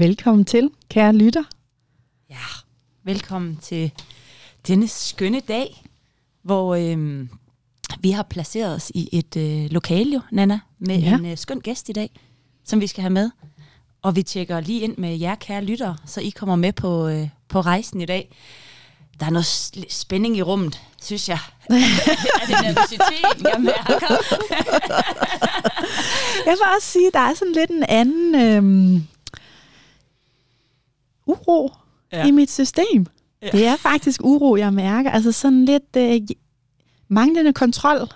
Velkommen til, kære lytter. Ja, velkommen til denne skønne dag, hvor øhm, vi har placeret os i et øh, lokale, jo, Nana, med Ja. en øh, skøn gæst i dag, som vi skal have med. Og vi tjekker lige ind med jer, kære lyttere, så I kommer med på, øh, på rejsen i dag. Der er noget spænding i rummet, synes jeg. er det nervøsiteten, jeg mærker? Jeg vil også sige, at der er sådan lidt en anden øhm, uro ja. Ja. i mit system. Ja. Ja. Det er faktisk uro, jeg mærker. Altså sådan lidt øh, manglende kontrol.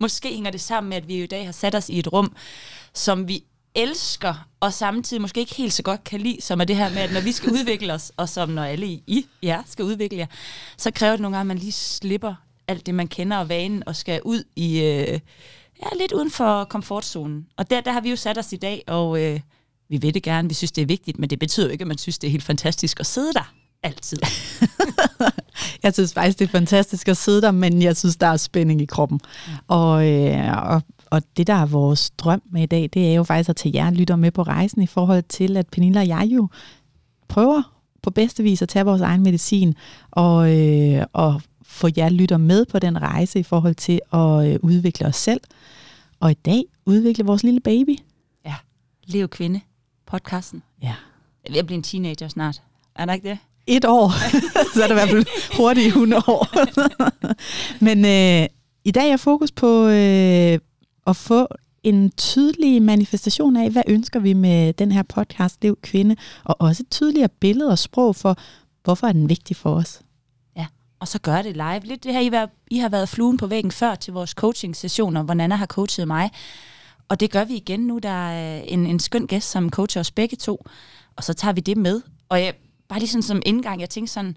Måske hænger det sammen med, at vi i dag har sat os i et rum, som vi elsker, og samtidig måske ikke helt så godt kan lide, som er det her med, at når vi skal udvikle os, og som når alle I, I ja, skal udvikle jer, så kræver det nogle gange, at man lige slipper alt det, man kender og vanen, og skal ud i, øh, ja, lidt uden for komfortzonen. Og der, der har vi jo sat os i dag, og øh, vi vil det gerne, vi synes, det er vigtigt, men det betyder jo ikke, at man synes, det er helt fantastisk at sidde der altid. Jeg synes faktisk, det er fantastisk at sidde der, men jeg synes, der er spænding i kroppen. Og, øh, og, og det, der er vores drøm med i dag, det er jo faktisk at tage jer lytter med på rejsen i forhold til, at Pernille og jeg jo prøver på bedste vis at tage vores egen medicin og, øh, og få jer lytter med på den rejse i forhold til at øh, udvikle os selv. Og i dag udvikle vores lille baby. Ja, Leo Kvinde, podcasten. Ja. Jeg er ved at blive en teenager snart. Er der ikke det? et år, så er det i hvert fald hurtigt 100 år. Men øh, i dag er fokus på øh, at få en tydelig manifestation af, hvad ønsker vi med den her podcast, Lev Kvinde, og også et tydeligere billede og sprog for, hvorfor er den vigtig for os. Ja, og så gør det live. Lidt det her, I, har- I har været fluen på væggen før til vores coaching-sessioner, hvor Nana har coachet mig. Og det gør vi igen nu. Der er øh, en, en skøn gæst, som coacher os begge to. Og så tager vi det med. Og jeg, bare lige sådan som indgang, jeg tænkte sådan,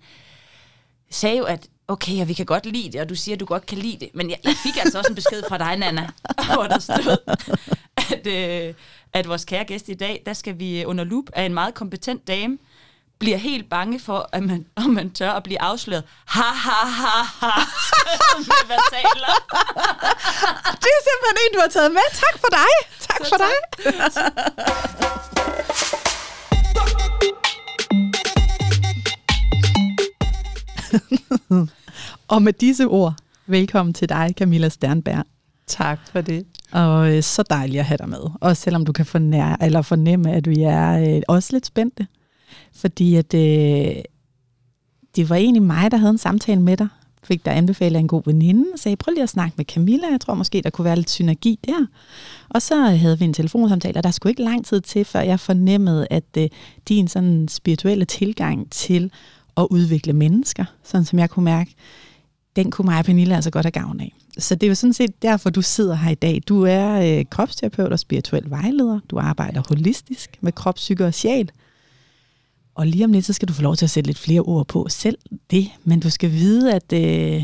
sagde jo, at okay, og vi kan godt lide det, og du siger, at du godt kan lide det. Men jeg, jeg fik altså også en besked fra dig, Nana, hvor der stod, at, øh, at vores kære gæst i dag, der skal vi under loop af en meget kompetent dame, bliver helt bange for, at man, om man tør at blive afsløret. Ha, ha, ha, ha. med versaler. Det er simpelthen en, du har taget med. Tak for dig. Tak Så for tak. dig. og med disse ord, velkommen til dig, Camilla Sternberg. Tak for det. Og øh, så dejligt at have dig med. Også selvom du kan fornær, eller fornemme, at vi er øh, også lidt spændte. Fordi at, øh, det var egentlig mig, der havde en samtale med dig. Fik der anbefalet en god veninde og sagde, prøv lige at snakke med Camilla. Jeg tror måske, der kunne være lidt synergi der. Og så havde vi en telefonsamtale, og der skulle ikke lang tid til, før jeg fornemmede, at øh, din sådan spirituelle tilgang til at udvikle mennesker, sådan som jeg kunne mærke, den kunne mig og Pernille altså godt have gavn af. Så det er jo sådan set derfor, du sidder her i dag. Du er øh, kropsterapeut og spirituel vejleder. Du arbejder holistisk med krop, psyke og sjæl. Og lige om lidt, så skal du få lov til at sætte lidt flere ord på selv det. Men du skal vide, at, øh,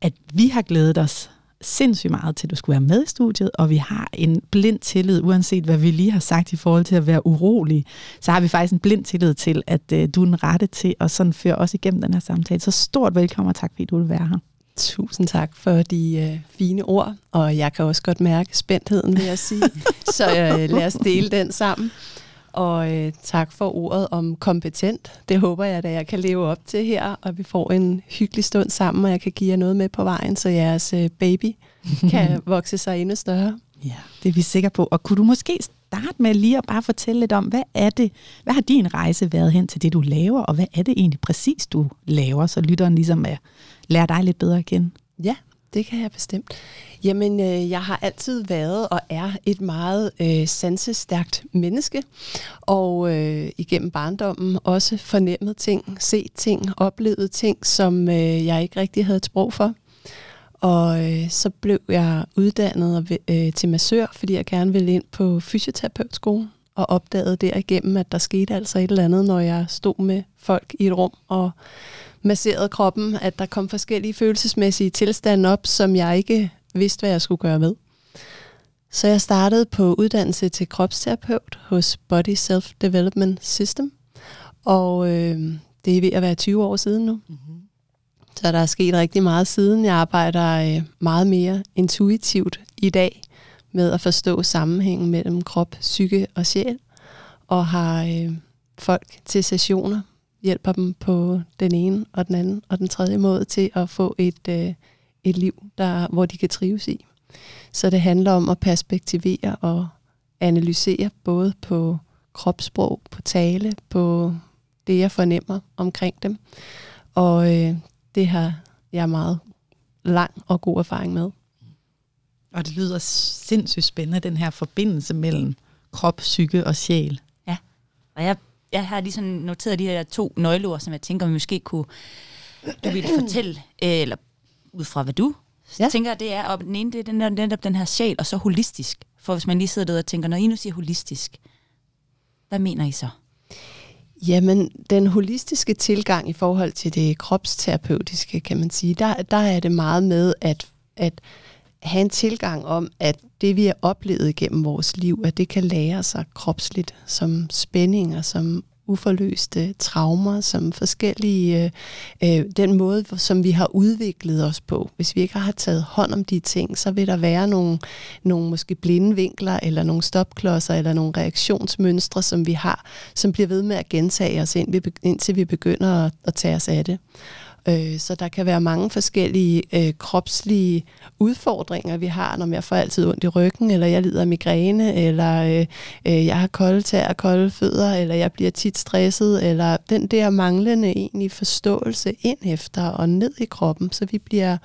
at vi har glædet os sindssygt meget til, at du skulle være med i studiet, og vi har en blind tillid, uanset hvad vi lige har sagt i forhold til at være urolig, så har vi faktisk en blind tillid til, at øh, du er den rette til at sådan føre os igennem den her samtale. Så stort velkommen, og tak fordi du vil være her. Tusind tak for de øh, fine ord, og jeg kan også godt mærke spændtheden, vil jeg sige. Så øh, lad os dele den sammen. Og øh, tak for ordet om kompetent. Det håber jeg, at jeg kan leve op til her, og vi får en hyggelig stund sammen, og jeg kan give jer noget med på vejen, så jeres øh, baby kan vokse sig endnu større. Ja, det er vi sikre på. Og kunne du måske starte med lige at bare fortælle lidt om, hvad er det, hvad har din rejse været hen til det, du laver, og hvad er det egentlig præcis, du laver, så lytteren ligesom er, lærer dig lidt bedre at kende? Ja, det kan jeg bestemt. Jamen, øh, jeg har altid været og er et meget øh, sansestærkt menneske, og øh, igennem barndommen også fornemmet ting, set ting, oplevet ting, som øh, jeg ikke rigtig havde et sprog for. Og øh, så blev jeg uddannet og øh, til massør, fordi jeg gerne ville ind på fysioterapeutskolen, og opdagede derigennem, at der skete altså et eller andet, når jeg stod med folk i et rum og masserede kroppen, at der kom forskellige følelsesmæssige tilstande op, som jeg ikke vidste, hvad jeg skulle gøre med. Så jeg startede på uddannelse til kropsterapeut hos Body Self Development System, og øh, det er ved at være 20 år siden nu. Mm-hmm. Så der er sket rigtig meget siden. Jeg arbejder øh, meget mere intuitivt i dag med at forstå sammenhængen mellem krop, psyke og sjæl. og har øh, folk til sessioner, hjælper dem på den ene og den anden og den tredje måde til at få et, øh, et liv, der, hvor de kan trives i. Så det handler om at perspektivere og analysere både på kropssprog, på tale, på det, jeg fornemmer omkring dem. Og øh, det har jeg meget lang og god erfaring med. Og det lyder sindssygt spændende, den her forbindelse mellem krop, psyke og sjæl. Ja, og jeg, jeg har lige sådan noteret de her to nøgleord, som jeg tænker, vi måske kunne du vil fortælle, eller ud fra hvad du ja. tænker, det er, og den ene, det er den, den, den her sjæl, og så holistisk. For hvis man lige sidder der og tænker, når I nu siger holistisk, hvad mener I så? Jamen, den holistiske tilgang i forhold til det kropsterapeutiske, kan man sige, der, der er det meget med at, at have en tilgang om, at det vi har oplevet gennem vores liv, at det kan lære sig kropsligt som spændinger, som uforløste traumer, som forskellige, øh, øh den måde, som vi har udviklet os på. Hvis vi ikke har taget hånd om de ting, så vil der være nogle, nogle måske blinde vinkler, eller nogle stopklodser, eller nogle reaktionsmønstre, som vi har, som bliver ved med at gentage os, indtil vi begynder at, at tage os af det. Øh, så der kan være mange forskellige øh, kropslige udfordringer, vi har, når jeg får altid ondt i ryggen, eller jeg lider af migræne, eller øh, øh, jeg har kolde tær og kolde fødder, eller jeg bliver tit stresset, eller den der manglende egentlig forståelse ind efter og ned i kroppen, så vi bliver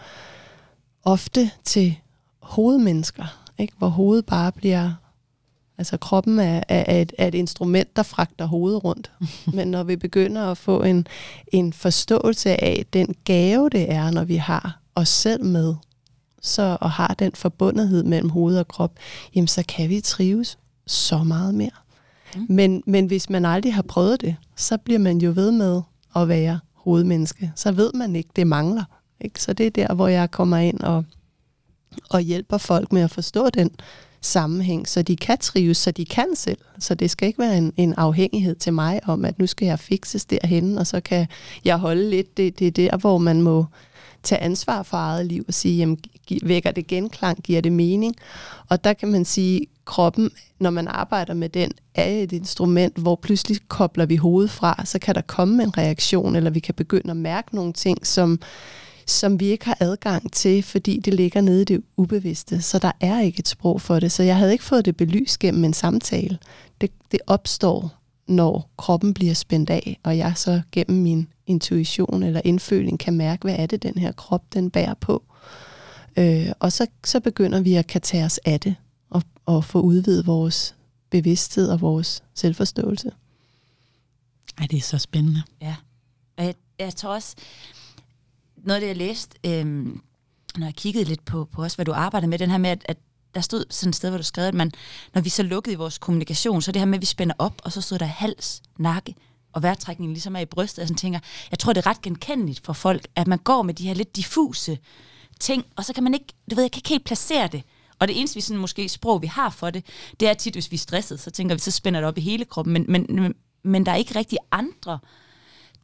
ofte til hovedmennesker, ikke? hvor hovedet bare bliver Altså kroppen er, er, et, er et instrument, der fragter hovedet rundt. Men når vi begynder at få en, en forståelse af den gave, det er, når vi har os selv med, så, og har den forbundethed mellem hoved og krop, jamen så kan vi trives så meget mere. Mm. Men, men hvis man aldrig har prøvet det, så bliver man jo ved med at være hovedmenneske. Så ved man ikke, det mangler. Ikke? Så det er der, hvor jeg kommer ind og, og hjælper folk med at forstå den sammenhæng, så de kan trives, så de kan selv. Så det skal ikke være en, en afhængighed til mig om, at nu skal jeg fikses derhen, og så kan jeg holde lidt. Det, det er der, hvor man må tage ansvar for eget liv og sige, jamen, vækker det genklang, giver det mening? Og der kan man sige, kroppen, når man arbejder med den, er et instrument, hvor pludselig kobler vi hovedet fra, så kan der komme en reaktion, eller vi kan begynde at mærke nogle ting, som som vi ikke har adgang til, fordi det ligger nede i det ubevidste. Så der er ikke et sprog for det. Så jeg havde ikke fået det belyst gennem en samtale. Det, det opstår, når kroppen bliver spændt af, og jeg så gennem min intuition eller indføling kan mærke, hvad er det, den her krop den bærer på. Øh, og så, så begynder vi at kan tage os af det, og, og få udvidet vores bevidsthed og vores selvforståelse. Ej, det er så spændende. Ja, og jeg, jeg tror også, noget af det, jeg læste, øhm, når jeg kiggede lidt på, på også, hvad du arbejder med, den her med, at, at der stod sådan et sted, hvor du skrev, at man, når vi så lukkede i vores kommunikation, så det her med, at vi spænder op, og så stod der hals, nakke og vejrtrækningen ligesom er i brystet. og sådan tænker, jeg tror, det er ret genkendeligt for folk, at man går med de her lidt diffuse ting, og så kan man ikke, du ved, jeg kan ikke helt placere det. Og det eneste, vi sådan måske sprog, vi har for det, det er tit, hvis vi er stresset, så tænker vi, så spænder det op i hele kroppen. Men, men, men der er ikke rigtig andre øh,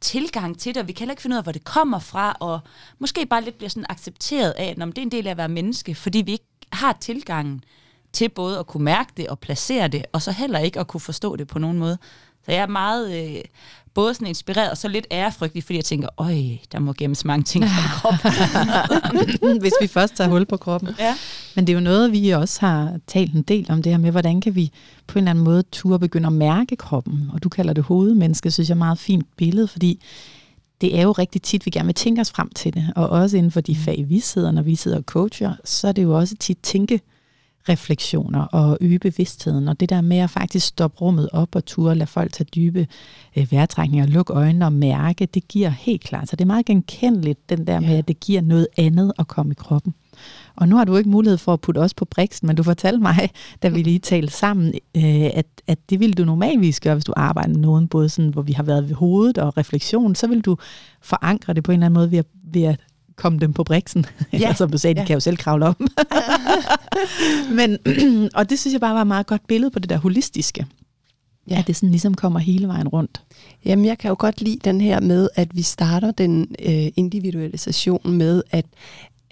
tilgang til det, og vi kan heller ikke finde ud af, hvor det kommer fra, og måske bare lidt bliver sådan accepteret af, at det er en del af at være menneske, fordi vi ikke har tilgangen til både at kunne mærke det og placere det, og så heller ikke at kunne forstå det på nogen måde. Så jeg er meget øh, både sådan inspireret og så lidt ærefrygtig, fordi jeg tænker, øj, der må gemmes mange ting fra kroppen. Hvis vi først tager hul på kroppen. Ja. Men det er jo noget, vi også har talt en del om det her med, hvordan kan vi på en eller anden måde turde begynde at mærke kroppen. Og du kalder det hovedmenneske, synes jeg er meget fint billede, fordi det er jo rigtig tit, vi gerne vil tænke os frem til det. Og også inden for de fag, vi sidder, når vi sidder og coacher, så er det jo også tit tænke refleksioner og øge bevidstheden. Og det der med at faktisk stoppe rummet op og turde lade folk tage dybe øh, vejrtrækninger, lukke øjnene og mærke, det giver helt klart. Så det er meget genkendeligt, den der med, at det giver noget andet at komme i kroppen. Og nu har du ikke mulighed for at putte os på briksen, men du fortalte mig, da vi lige talte sammen, øh, at, at det ville du normalvis gøre, hvis du arbejder med nogen, både sådan, hvor vi har været ved hovedet og refleksion, så vil du forankre det på en eller anden måde ved at, ved at komme dem på briksen. Ja. Som du sagde, de ja. kan jo selv kravle op. Men, og det synes jeg bare var et meget godt billede på det der holistiske. Ja. At det sådan ligesom kommer hele vejen rundt. Jamen, jeg kan jo godt lide den her med, at vi starter den øh, individuelle session med, at,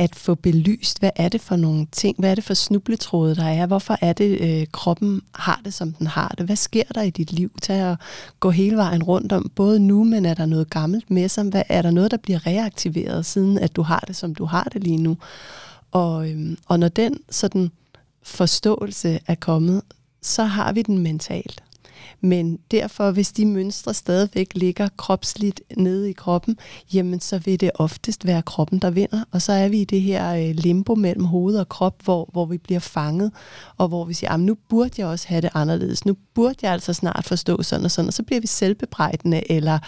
at få belyst, hvad er det for nogle ting, hvad er det for snubletråde, der er, hvorfor er det, øh, kroppen har det, som den har det, hvad sker der i dit liv, til at gå hele vejen rundt om, både nu, men er der noget gammelt med som, hvad, er der noget, der bliver reaktiveret, siden at du har det, som du har det lige nu, og, øhm, og når den sådan forståelse er kommet, så har vi den mentalt. Men derfor, hvis de mønstre stadigvæk ligger kropsligt nede i kroppen, jamen så vil det oftest være kroppen, der vinder. Og så er vi i det her øh, limbo mellem hoved og krop, hvor, hvor vi bliver fanget, og hvor vi siger, nu burde jeg også have det anderledes. Nu burde jeg altså snart forstå sådan og sådan. Og så bliver vi selvbebrejdende eller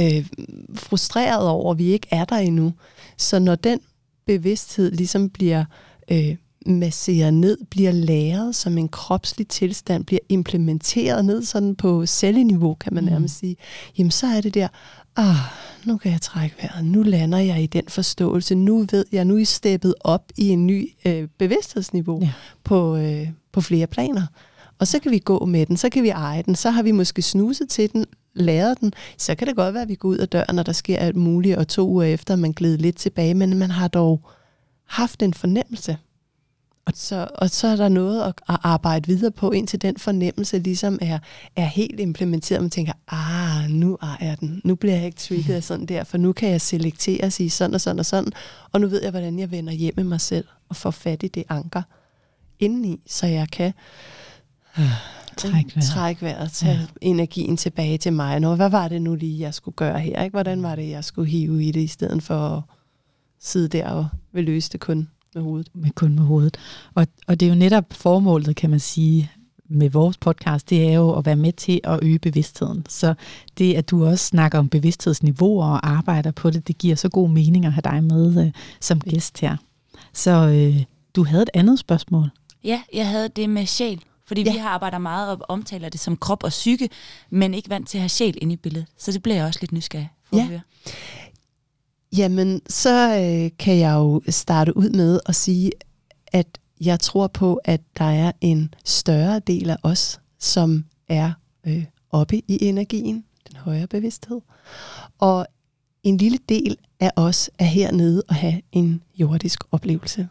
øh, frustreret over, at vi ikke er der endnu. Så når den bevidsthed ligesom bliver... Øh, masseret ned, bliver læret som en kropslig tilstand, bliver implementeret ned sådan på celleniveau, kan man mm. nærmest sige, jamen så er det der, ah, nu kan jeg trække vejret, nu lander jeg i den forståelse, nu ved jeg, nu er I steppet op i en ny øh, bevidsthedsniveau ja. på, øh, på flere planer. Og så kan vi gå med den, så kan vi eje den, så har vi måske snuset til den, læret den, så kan det godt være, at vi går ud af døren, når der sker alt muligt, og to uger efter, man glider lidt tilbage, men man har dog haft en fornemmelse. Og så, og så er der noget at, at arbejde videre på, indtil den fornemmelse ligesom er, er helt implementeret. Man tænker, ah, nu ejer den. Nu bliver jeg ikke trigget af sådan der, for nu kan jeg selektere og sige sådan og sådan og sådan. Og nu ved jeg, hvordan jeg vender hjem med mig selv og får fat i det anker indeni, så jeg kan øh, trække vejret, træk vejret tage ja. energien tilbage til mig. Nå, hvad var det nu lige, jeg skulle gøre her? Ikke? Hvordan var det, jeg skulle hive i det, i stedet for at sidde der og vil løse det kun med hovedet. Med kun med hovedet. Og, og det er jo netop formålet, kan man sige, med vores podcast, det er jo at være med til at øge bevidstheden. Så det, at du også snakker om bevidsthedsniveauer og arbejder på det, det giver så god mening at have dig med øh, som gæst her. Så øh, du havde et andet spørgsmål. Ja, jeg havde det med sjæl. Fordi ja. vi har arbejdet meget og omtaler det som krop og psyke, men ikke vant til at have sjæl inde i billedet. Så det bliver jeg også lidt nysgerrig for ja. at høre. Jamen, så øh, kan jeg jo starte ud med at sige, at jeg tror på, at der er en større del af os, som er øh, oppe i energien, den højere bevidsthed. Og en lille del af os er hernede og have en jordisk oplevelse.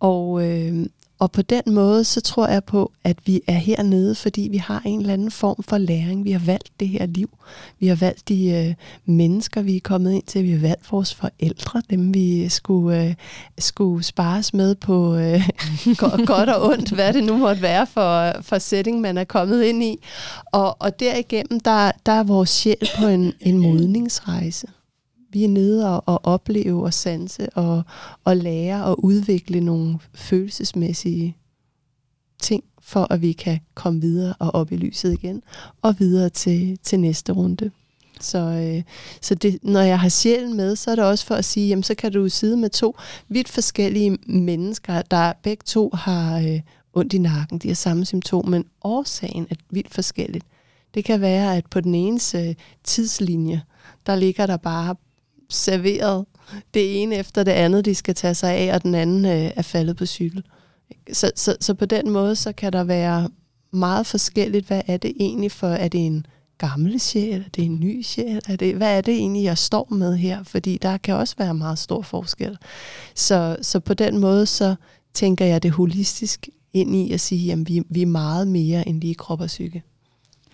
Og øh, og på den måde, så tror jeg på, at vi er hernede, fordi vi har en eller anden form for læring. Vi har valgt det her liv. Vi har valgt de øh, mennesker, vi er kommet ind til. Vi har valgt vores forældre, dem vi skulle, øh, skulle spares med på øh, godt og ondt, hvad det nu måtte være for, for setting, man er kommet ind i. Og, og derigennem, der, der er vores sjæl på en, en modningsrejse. Vi er nede og, og opleve og sanse og, og lære og udvikle nogle følelsesmæssige ting, for at vi kan komme videre og op i lyset igen, og videre til, til næste runde. Så, øh, så det, når jeg har sjælen med, så er det også for at sige, jamen så kan du sidde med to vidt forskellige mennesker, der begge to har øh, ondt i nakken, de har samme symptom, men årsagen er vidt forskelligt. Det kan være, at på den ene øh, tidslinje, der ligger der bare serveret det ene efter det andet, de skal tage sig af, og den anden øh, er faldet på cykel. Så, så, så på den måde, så kan der være meget forskelligt, hvad er det egentlig for, er det en gammel sjæl, er det en ny sjæl, er det, hvad er det egentlig, jeg står med her? Fordi der kan også være meget stor forskel. Så, så på den måde, så tænker jeg det holistisk ind i at sige, at vi, vi er meget mere end lige krop og psyke.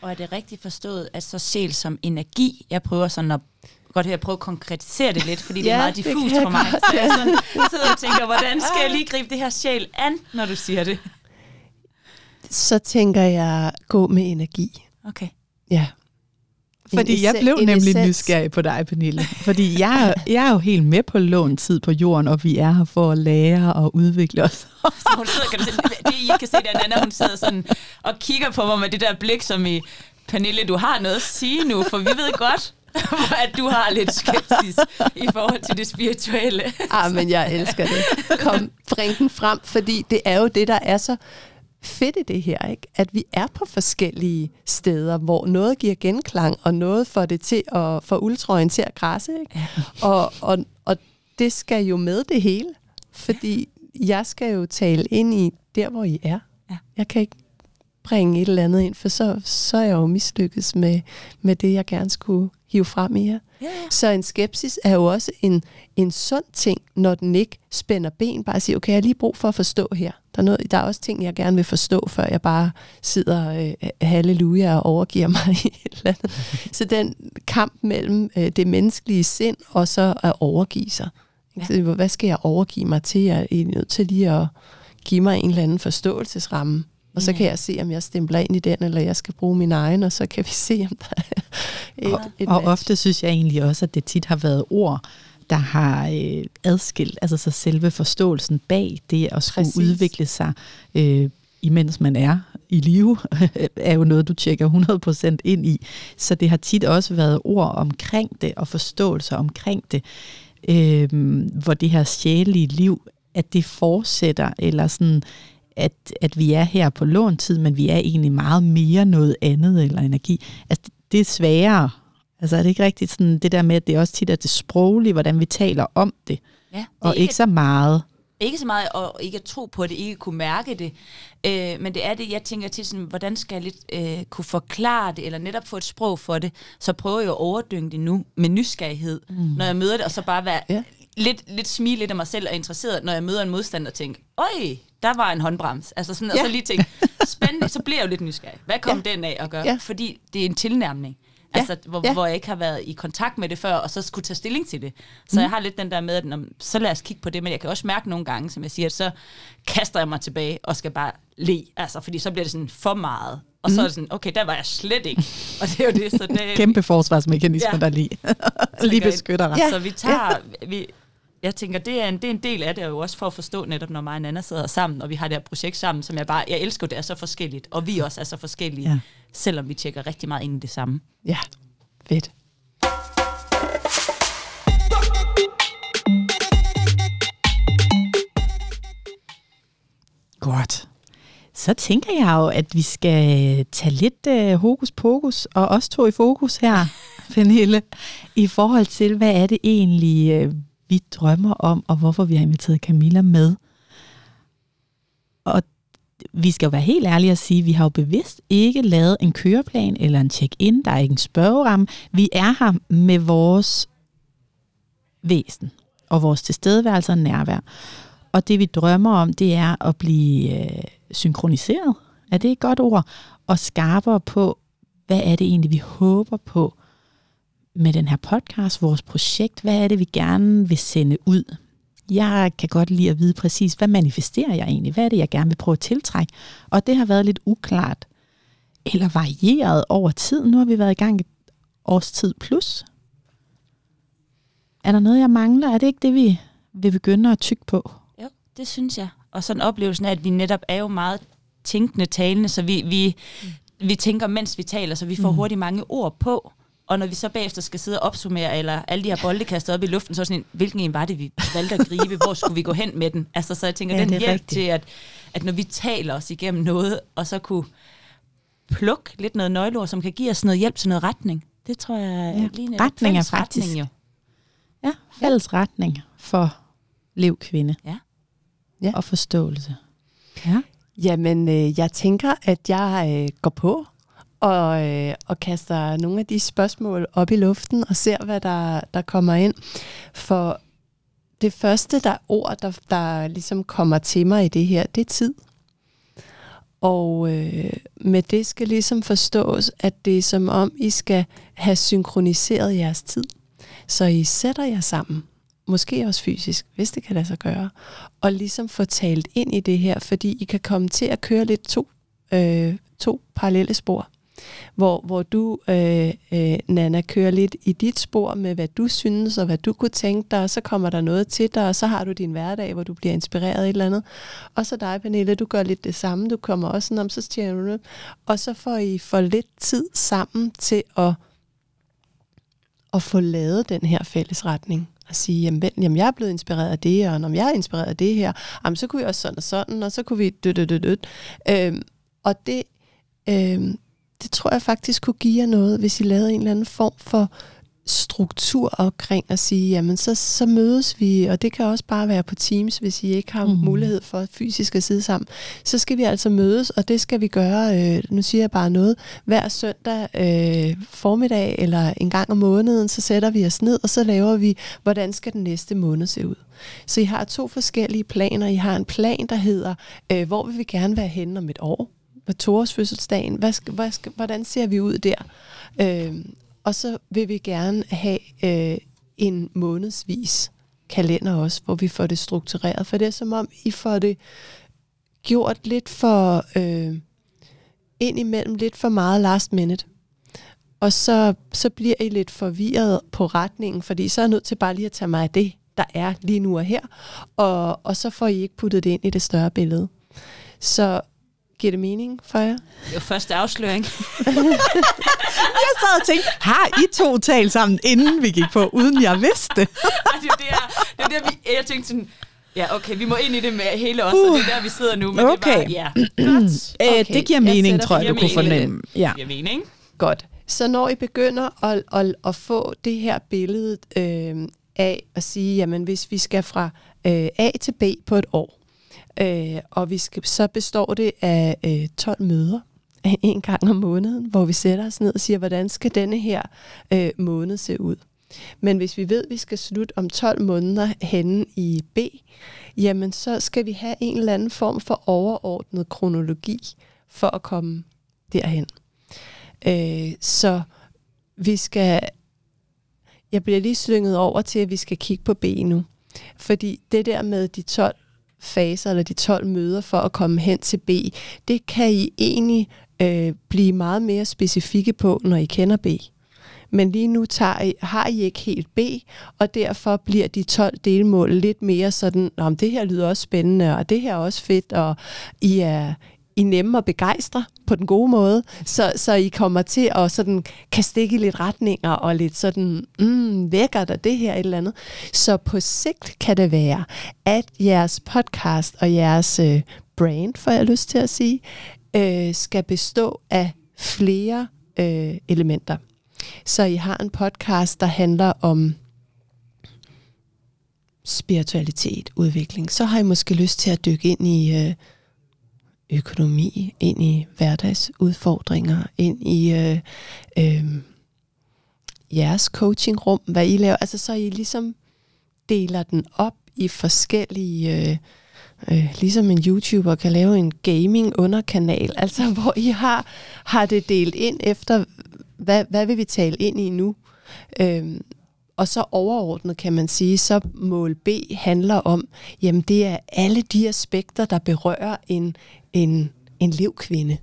Og er det rigtigt forstået, at så sjæl som energi, jeg prøver sådan at godt her prøve at konkretisere det lidt, fordi ja, det er meget diffust for mig. Så jeg sådan, sidder og tænker, hvordan skal jeg lige gribe det her sjæl an, når du siger det? Så tænker jeg, gå med energi. Okay. Ja. Fordi jeg blev nemlig essens. nysgerrig på dig, Pernille. Fordi jeg, jeg er jo helt med på lån tid på jorden, og vi er her for at lære og udvikle os. Så hun sidder, kan du se, det I kan se, det er Anna, hun sidder sådan og kigger på mig med det der blik, som i, Pernille, du har noget at sige nu, for vi ved godt, at du har lidt skepsis i forhold til det spirituelle. ah, men jeg elsker det. Kom, bring den frem, fordi det er jo det, der er så fedt i det her, ikke? at vi er på forskellige steder, hvor noget giver genklang, og noget får det til at få ultrøjen til at græsse. Ikke? Ja. Og, og, og det skal jo med det hele, fordi jeg skal jo tale ind i der, hvor I er. Ja. Jeg kan ikke bringe et eller andet ind, for så, så er jeg jo mislykkedes med, med det, jeg gerne skulle hive frem i her. Ja, ja. Så en skepsis er jo også en, en sund ting, når den ikke spænder ben, bare siger, okay, jeg har lige brug for at forstå her. Der er, noget, der er også ting, jeg gerne vil forstå, før jeg bare sidder øh, halleluja og overgiver mig i et eller andet. Så den kamp mellem øh, det menneskelige sind og så at overgive sig. Ja. Så, hvad skal jeg overgive mig til? Jeg er nødt til lige at give mig en eller anden forståelsesramme. Og så kan jeg se, om jeg stempler ind i den, eller jeg skal bruge min egen, og så kan vi se, om der er et, og, et og match. ofte synes jeg egentlig også, at det tit har været ord, der har øh, adskilt, altså så selve forståelsen bag det at skulle Præcis. udvikle sig, øh, imens man er i live, er jo noget, du tjekker 100% ind i. Så det har tit også været ord omkring det, og forståelser omkring det, øh, hvor det her sjælelige liv, at det fortsætter, eller sådan, at, at vi er her på låntid, men vi er egentlig meget mere noget andet, eller energi. Altså, det, er sværere. Altså, er det ikke rigtigt sådan, det der med, at det også tit er det sproglige, hvordan vi taler om det, Ja, det og ikke så meget. Ikke så meget at ikke at tro på det, ikke kunne mærke det, øh, men det er det, jeg tænker til, sådan, hvordan skal jeg lidt øh, kunne forklare det, eller netop få et sprog for det, så prøver jeg at overdynge det nu med nysgerrighed, mm. når jeg møder det, og så bare være Ja. lidt, lidt smile lidt af mig selv og interesseret, når jeg møder en modstander og tænker, øj, der var en håndbrems. Altså sådan, ja. og Ja. så lige tænke, spændende, så bliver jeg jo lidt nysgerrig. Hvad kom ja. den af at gøre? Ja. Ja. Fordi det er en tilnærmning. Ja. Altså, hvor, Ja. ja. hvor jeg ikke har været i kontakt med det før, og så skulle tage stilling til det. Så mm. jeg har lidt den der med, at når, så lad os kigge på det, men jeg kan også mærke nogle gange, som jeg siger, at så kaster jeg mig tilbage og skal bare le, altså, fordi så bliver det sådan for meget. Og så er det sådan, okay, der var jeg slet ikke. Og det er jo det, så det... Kæmpe forsvarsmekanismer, ja. Ja. der lige, lige beskytter dig. Ja. Så vi tager... Vi, jeg tænker, det er, en, det er en del af det, og jo også for at forstå netop, når mig og Nana sidder sammen, og vi har det her projekt sammen, som jeg bare... Jeg elsker, det er så forskelligt, og vi også er så forskellige, Ja. selvom vi tjekker rigtig meget ind i det samme. Ja, fedt. Godt. Så tænker jeg jo, at vi skal tage lidt øh, hokus pokus, og også to i fokus her, Pernille, i forhold til, hvad er det egentlig, øh, vi drømmer om, og hvorfor vi har inviteret Camilla med. Og vi skal jo være helt ærlige og sige, at vi har jo bevidst ikke lavet en køreplan eller en check-in. Der er ikke en spørgeramme. Vi er her med vores væsen og vores tilstedeværelse og nærvær. Og det vi drømmer om, det er at blive øh, synkroniseret. Er det et godt ord? Og skarpere på, hvad er det egentlig, vi håber på med den her podcast, vores projekt. Hvad er det, vi gerne vil sende ud? Jeg kan godt lide at vide præcis, hvad manifesterer jeg egentlig? Hvad er det, jeg gerne vil prøve at tiltrække? Og det har været lidt uklart, eller varieret over tid. Nu har vi været i gang et års tid plus. Er der noget, jeg mangler? Er det ikke det, vi vil begynde at tykke på? Jo, det synes jeg. Og sådan oplevelsen af, at vi netop er jo meget tænkende talende, så vi, vi, mm. vi tænker, mens vi taler, så vi får mm. hurtigt mange ord på. Og når vi så bagefter skal sidde og opsummere, eller alle de her bolde kastet op i luften, så er sådan en, hvilken en var det, vi valgte at gribe? Hvor skulle vi gå hen med den? Altså, så jeg tænker, Ja, ja, den hjælp rigtigt. til, at, at når vi taler os igennem noget, og så kunne plukke lidt noget nøgleord, som kan give os noget hjælp til noget retning. Det tror jeg Ja, ja, lige retning er faktisk- retning jo. Ja, fælles retning for lev kvinde. Ja. Ja. Og forståelse. Ja. Jamen, øh, jeg tænker, at jeg øh, går på og, øh, og kaster nogle af de spørgsmål op i luften og ser, hvad der, der kommer ind. For det første der ord, der, der ligesom kommer til mig i det her, det er tid. Og øh, med det skal ligesom forstås, at det er som om, I skal have synkroniseret jeres tid. Så I sætter jer sammen, måske også fysisk, hvis det kan lade sig gøre, og ligesom få talt ind i det her, fordi I kan komme til at køre lidt to, øh, to parallelle spor. Hvor, hvor du, øh, øh, Nana, kører lidt i dit spor med, hvad du synes, og hvad du kunne tænke dig, og så kommer der noget til dig, og så har du din hverdag, hvor du bliver inspireret af et eller andet. Og så dig, Pernille, du gør lidt det samme, du kommer også sådan om, så siger du. Og så får I for lidt tid sammen til at, at få lavet den her fælles retning. Og sige, jamen, vent, jamen jeg er blevet inspireret af det, og når jeg er inspireret af det her, jamen, så kunne vi også sådan og sådan, og så kunne vi død. Øhm, og det, øhm, det tror jeg faktisk kunne give jer noget, hvis I lavede en eller anden form for struktur omkring at sige, jamen så, så mødes vi, og det kan også bare være på Teams, hvis I ikke har mm. mulighed for fysisk at sidde sammen. Så skal vi altså mødes, og det skal vi gøre, øh, nu siger jeg bare noget, hver søndag øh, formiddag eller en gang om måneden, så sætter vi os ned, og så laver vi, hvordan skal den næste måned se ud. Så I har to forskellige planer. I har en plan, der hedder, øh, hvor vil vi gerne være henne om et år? På Tores fødselsdagen, hvad skal, hvad skal, hvordan ser vi ud der? Øh, og så vil vi gerne have øh, en månedsvis kalender også, hvor vi får det struktureret. For det er som om, I får det gjort lidt for øh, ind imellem lidt for meget last minute. Og så, så bliver I lidt forvirret på retningen, fordi så er jeg nødt til bare lige at tage mig af det, der er lige nu og her. Og, og så får I ikke puttet det ind i det større billede. Så Giver det mening for jer? Det var første afsløring. jeg sad og tænkte, har I to talt sammen, inden vi gik på, uden jeg vidste det? det er der, det er der vi, jeg tænkte sådan, Ja, okay, vi må ind i det med hele os, uh, og det er der, vi sidder nu. Men okay. det, var, ja, godt. Okay. det giver mening, tror jeg, du kunne fornemme. Ja. Det giver mening. Godt. Så når I begynder at, at, at få det her billede øh, af at sige, jamen hvis vi skal fra øh, A til B på et år, Øh, og vi skal, så består det af øh, 12 møder en gang om måneden, hvor vi sætter os ned og siger, hvordan skal denne her øh, måned se ud. Men hvis vi ved, at vi skal slutte om 12 måneder henne i B, jamen så skal vi have en eller anden form for overordnet kronologi for at komme derhen. Øh, så vi skal... Jeg bliver lige slynget over til, at vi skal kigge på B nu. Fordi det der med de 12 faser, eller de 12 møder for at komme hen til B, det kan I egentlig øh, blive meget mere specifikke på, når I kender B. Men lige nu tager I, har I ikke helt B, og derfor bliver de 12 delmål lidt mere sådan, om det her lyder også spændende, og det her er også fedt, og I er, i nemme at begejstre på den gode måde, så, så I kommer til at sådan, kan stikke lidt retninger og lidt sådan, mm, vækker der det her et eller andet. Så på sigt kan det være, at jeres podcast og jeres øh, brand, får jeg lyst til at sige, øh, skal bestå af flere øh, elementer. Så I har en podcast, der handler om spiritualitet, udvikling. Så har I måske lyst til at dykke ind i... Øh, økonomi, ind i hverdagsudfordringer, ind i øh, øh, jeres coachingrum, hvad I laver. Altså så I ligesom deler den op i forskellige... Øh, øh, ligesom en YouTuber kan lave en gaming underkanal, altså hvor I har, har det delt ind efter, hvad, hvad vil vi tale ind i nu? Øh, og så overordnet kan man sige, så mål B handler om, jamen det er alle de aspekter, der berører en, en, en livkvinde.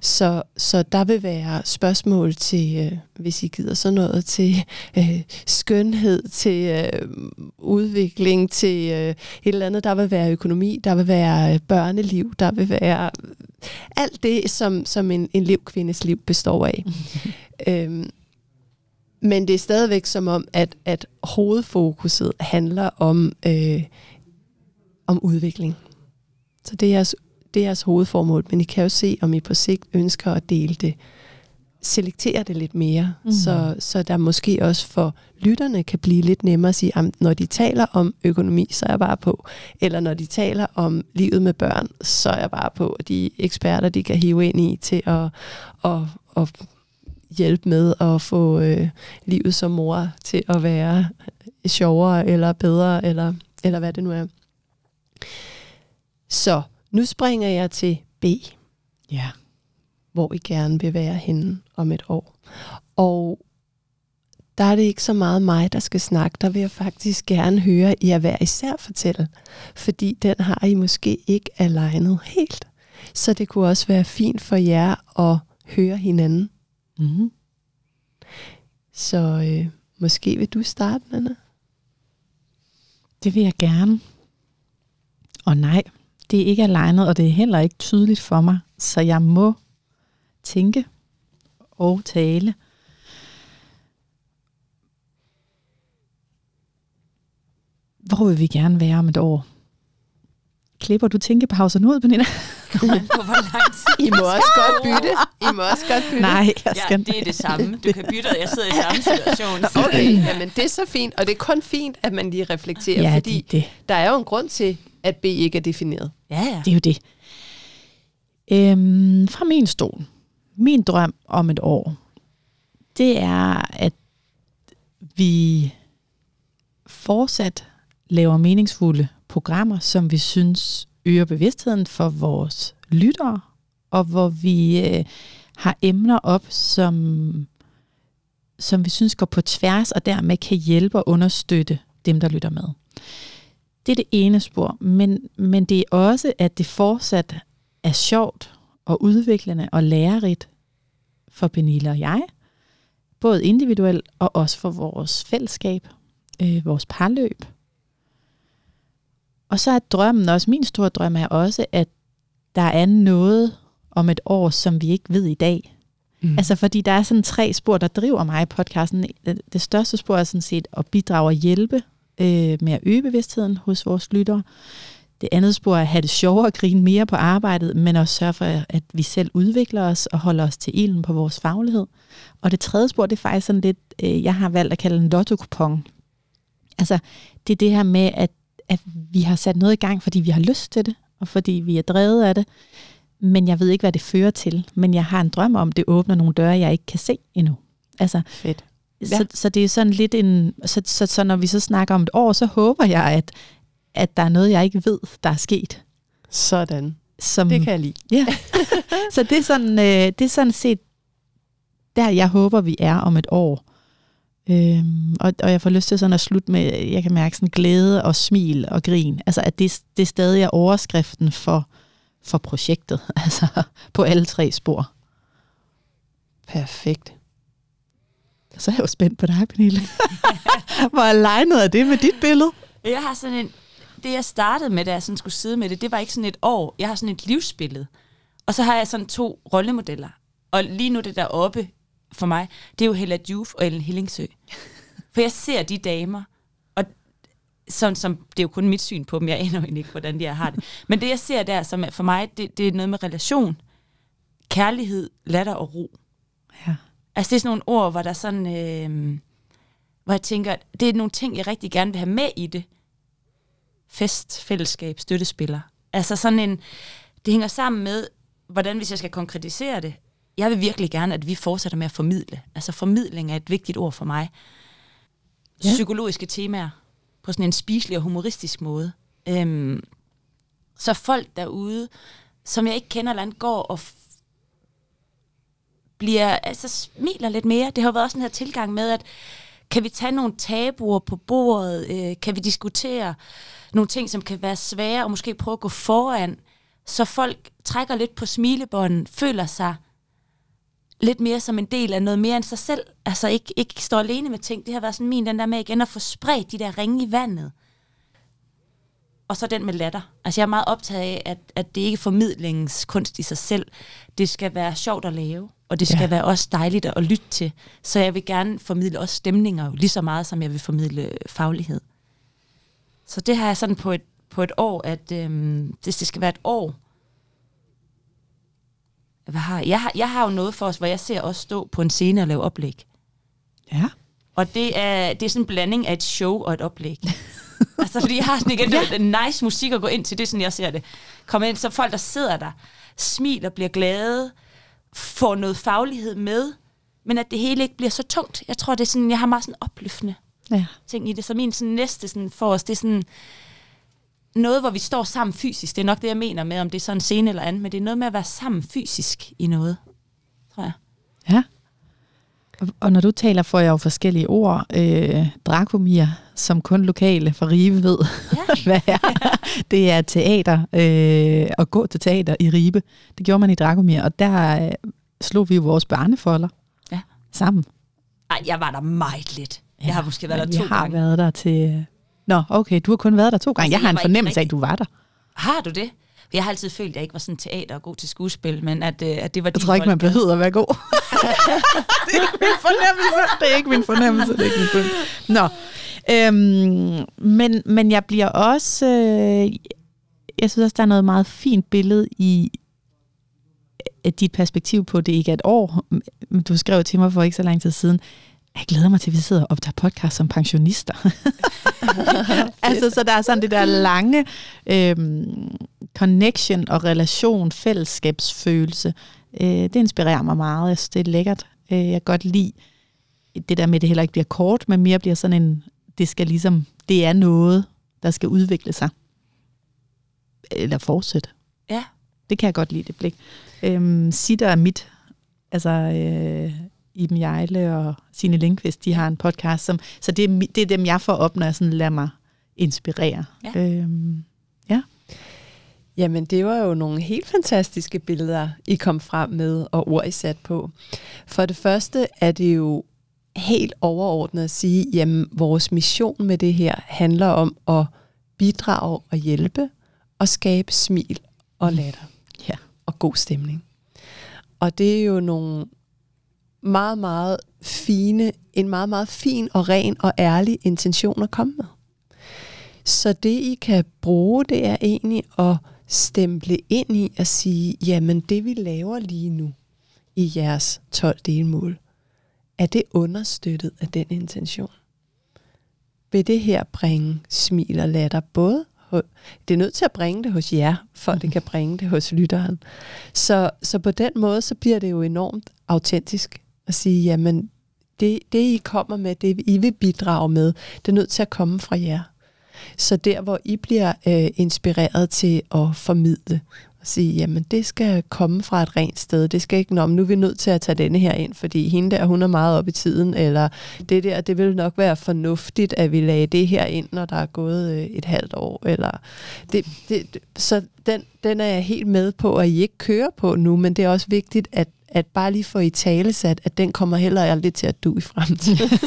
Så, så der vil være spørgsmål til, øh, hvis I gider sådan noget, til øh, skønhed, til øh, udvikling, til øh, et eller andet. Der vil være økonomi, der vil være øh, børneliv, der vil være alt det, som, som en, en livkvindes liv består af. øhm, men det er stadigvæk som om, at, at hovedfokuset handler om, øh, om udvikling. Så det er, jeres, det er jeres hovedformål, men I kan jo se, om I på sigt ønsker at dele det, selektere det lidt mere, mm. så, så der måske også for lytterne kan blive lidt nemmere at sige, at når de taler om økonomi, så er jeg bare på. Eller når de taler om livet med børn, så er jeg bare på. De eksperter, de kan hive ind i til at, at, at hjælpe med at få øh, livet som mor til at være sjovere eller bedre, eller, eller hvad det nu er. Så nu springer jeg til B. Ja. Hvor I gerne vil være henne om et år. Og der er det ikke så meget mig, der skal snakke. Der vil jeg faktisk gerne høre jer hver især fortælle. Fordi den har I måske ikke alignet helt. Så det kunne også være fint for jer at høre hinanden. Mm-hmm. Så øh, måske vil du starte, Anna? Det vil jeg gerne. Og nej, det er ikke alignet, og det er heller ikke tydeligt for mig. Så jeg må tænke og tale. Hvor vil vi gerne være om et år? Klipper du tænkepausen ud, Pernille? kommer på, hvor lang tid I må også godt bytte. I må også godt bytte. Nej, jeg skal Ja, det er det samme. Du kan bytte, og jeg sidder i samme situation. så- Okay, jamen det er så fint, og det er kun fint, at man lige reflekterer, Ja, fordi det, det. der er jo en grund til, at B ikke er defineret. Ja, ja. Det er jo det. Øhm, fra min stol. Min drøm om et år, det er, at vi fortsat laver meningsfulde programmer, som vi synes øger bevidstheden for vores lyttere, og hvor vi øh, har emner op, som, som vi synes går på tværs, og dermed kan hjælpe og understøtte dem, der lytter med. Det er det ene spor, men, men det er også, at det fortsat er sjovt og udviklende og lærerigt for Pernille og jeg, både individuelt og også for vores fællesskab, øh, vores parløb. Og så er drømmen også, min store drøm er også, at der er noget om et år, som vi ikke ved i dag. Mm. Altså fordi der er sådan tre spor, der driver mig i podcasten. Det største spor er sådan set at bidrage og hjælpe øh, med at øge bevidstheden hos vores lyttere. Det andet spor er at have det sjovere og grine mere på arbejdet, men også sørge for, at vi selv udvikler os og holder os til ilden på vores faglighed. Og det tredje spor, det er faktisk sådan lidt, øh, jeg har valgt at kalde en lotto-kupon. Altså, det er det her med, at, at vi har sat noget i gang, fordi vi har lyst til det, og fordi vi er drevet af det. Men jeg ved ikke, hvad det fører til. Men jeg har en drøm om, det åbner nogle døre, jeg ikke kan se endnu. Altså, Fedt. Ja. Så, så det er sådan lidt en... Så, så, så når vi så snakker om et år, så håber jeg, at, at der er noget, jeg ikke ved, der er sket. Sådan. Som, Det kan jeg lide. Ja. så det er, sådan, øh, det er sådan set der, jeg håber, vi er om et år. Øhm, og, og jeg får lyst til sådan at slutte med, jeg kan mærke sådan glæde og smil og grin. Altså at det, det stadig er overskriften for, for projektet. Altså på alle tre spor. Perfekt. Så er jeg jo spændt på dig, Pernille. Hvor alignet er det med dit billede? Jeg har sådan en... Det, jeg startede med, da jeg sådan skulle sidde med det, det var ikke sådan et år. Jeg har sådan et livsbillede. Og så har jeg sådan to rollemodeller. Og lige nu det der oppe for mig, det er jo Hella Juf og Ellen Hillingsø. For jeg ser de damer, og sådan som, det er jo kun mit syn på dem, jeg aner ikke, hvordan de har det. Men det, jeg ser der, som er for mig, det, det er noget med relation, kærlighed, latter og ro. Ja. Altså det er sådan nogle ord, hvor der sådan, øh, hvor jeg tænker, det er nogle ting, jeg rigtig gerne vil have med i det. Fest, fællesskab, støttespiller. Altså sådan en, det hænger sammen med, hvordan hvis jeg skal konkretisere det, jeg vil virkelig gerne, at vi fortsætter med at formidle. Altså formidling er et vigtigt ord for mig. Ja. Psykologiske temaer på sådan en spiselig og humoristisk måde. Øhm, så folk derude, som jeg ikke kender eller andet, går og bliver, altså smiler lidt mere. Det har været også den her tilgang med, at kan vi tage nogle tabuer på bordet? Øh, kan vi diskutere nogle ting, som kan være svære, og måske prøve at gå foran, så folk trækker lidt på smilebånden, føler sig lidt mere som en del af noget mere end sig selv. Altså ikke, ikke står alene med ting. Det har været sådan min, den der med igen at få spredt de der ringe i vandet. Og så den med latter. Altså jeg er meget optaget af, at, at det ikke er formidlingens kunst i sig selv. Det skal være sjovt at lave, og det skal Ja. være også dejligt at lytte til. Så jeg vil gerne formidle også stemninger, lige så meget som jeg vil formidle faglighed. Så det har jeg sådan på et, på et år, at øhm, det, det skal være et år. Hvad har, jeg, har, jeg har jo noget for os, hvor jeg ser os stå på en scene og lave oplæg. Ja. Og det er, det er sådan en blanding af et show og et oplæg. altså, fordi jeg har sådan igen, ja. en nice musik at gå ind til, det er sådan, jeg ser det. Kom ind, så folk, der sidder der, smiler, bliver glade, får noget faglighed med, men at det hele ikke bliver så tungt. Jeg tror, det er sådan, jeg har meget sådan opløftende Ja. ting i det. Så min sådan næste sådan for os, det er sådan noget, hvor vi står sammen fysisk. Det er nok det, jeg mener med, om det er sådan en scene eller andet, men det er noget med at være sammen fysisk i noget, tror jeg. Ja. Og, når du taler, får jeg jo forskellige ord. Øh, Dracomir, som kun lokale fra Ribe ved, Ja. hvad er. Det er teater, øh, at gå til teater i Ribe. Det gjorde man i Dracomir, og der øh, slog vi jo vores barnefolder Ja. sammen. Ej, jeg var der meget lidt. Ja, jeg har måske været der to har gange. været der til... Nå, okay, du har kun været der to gange. Altså, Jeg har en fornemmelse af, at du var der. Har du det? Jeg har altid følt, at jeg ikke var sådan teater og god til skuespil, men at, øh, at det var Jeg tror ikke, man behøver at være god. det er ikke min fornemmelse. Det er ikke min fornemmelse. Det er ikke min fornemmelse. Nå. Øhm, men, men jeg bliver også... Øh, jeg synes også, der er noget meget fint billede i, at dit perspektiv på det ikke er et år. Du skrev til mig for ikke så lang tid siden, jeg glæder mig til, at vi sidder og optager podcast som pensionister. altså, så der er sådan det der lange øhm, connection og relation, fællesskabsfølelse. Øh, det inspirerer mig meget. Synes, det er lækkert. Øh, jeg kan godt lide det der med, at det heller ikke bliver kort, men mere bliver sådan en, det skal ligesom, det er noget, der skal udvikle sig. Eller fortsætte. Ja. Det kan jeg godt lide, det blik. Øhm, Sitter er mit, altså øh, Iben Jejle og Signe Lindqvist, de har en podcast, som, så det er, det er dem, jeg får op, når jeg sådan lader mig inspirere. Ja. Øhm, ja. Jamen, det var jo nogle helt fantastiske billeder, I kom frem med, og ord I sat på. For det første er det jo helt overordnet at sige, jamen, vores mission med det her handler om at bidrage og hjælpe og skabe smil og latter. Ja. Og god stemning. Og det er jo nogle meget, meget fine, en meget, meget fin og ren og ærlig intention at komme med. Så det, I kan bruge, det er egentlig at stemple ind i at sige, jamen det, vi laver lige nu i jeres 12 delmål, er det understøttet af den intention? Vil det her bringe smil og latter både det er nødt til at bringe det hos jer, for det kan bringe det hos lytteren. Så, så på den måde, så bliver det jo enormt autentisk og sige, jamen, det, det I kommer med, det I vil bidrage med, det er nødt til at komme fra jer. Så der, hvor I bliver øh, inspireret til at formidle, og sige, jamen det skal komme fra et rent sted. Det skal ikke, nå, nu er vi nødt til at tage denne her ind, fordi hende der, hun er meget op i tiden, eller det der, det vil nok være fornuftigt, at vi lagde det her ind, når der er gået øh, et halvt år. Eller det, det, så den, den er jeg helt med på, at I ikke kører på nu, men det er også vigtigt, at at bare lige få i tale sat, at den kommer heller aldrig til at du i fremtiden.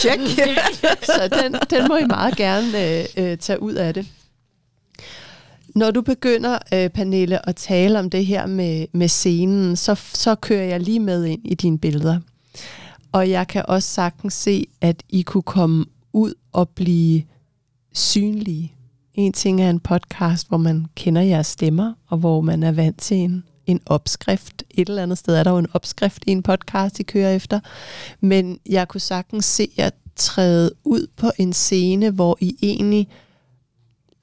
Check. så den, den må I meget gerne øh, øh, tage ud af det. Når du begynder, øh, Pernille, at tale om det her med, med scenen, så, så kører jeg lige med ind i dine billeder. Og jeg kan også sagtens se, at I kunne komme ud og blive synlige. En ting er en podcast, hvor man kender jeres stemmer, og hvor man er vant til en, en opskrift. Et eller andet sted er der jo en opskrift i en podcast, I kører efter. Men jeg kunne sagtens se jer træde ud på en scene, hvor I egentlig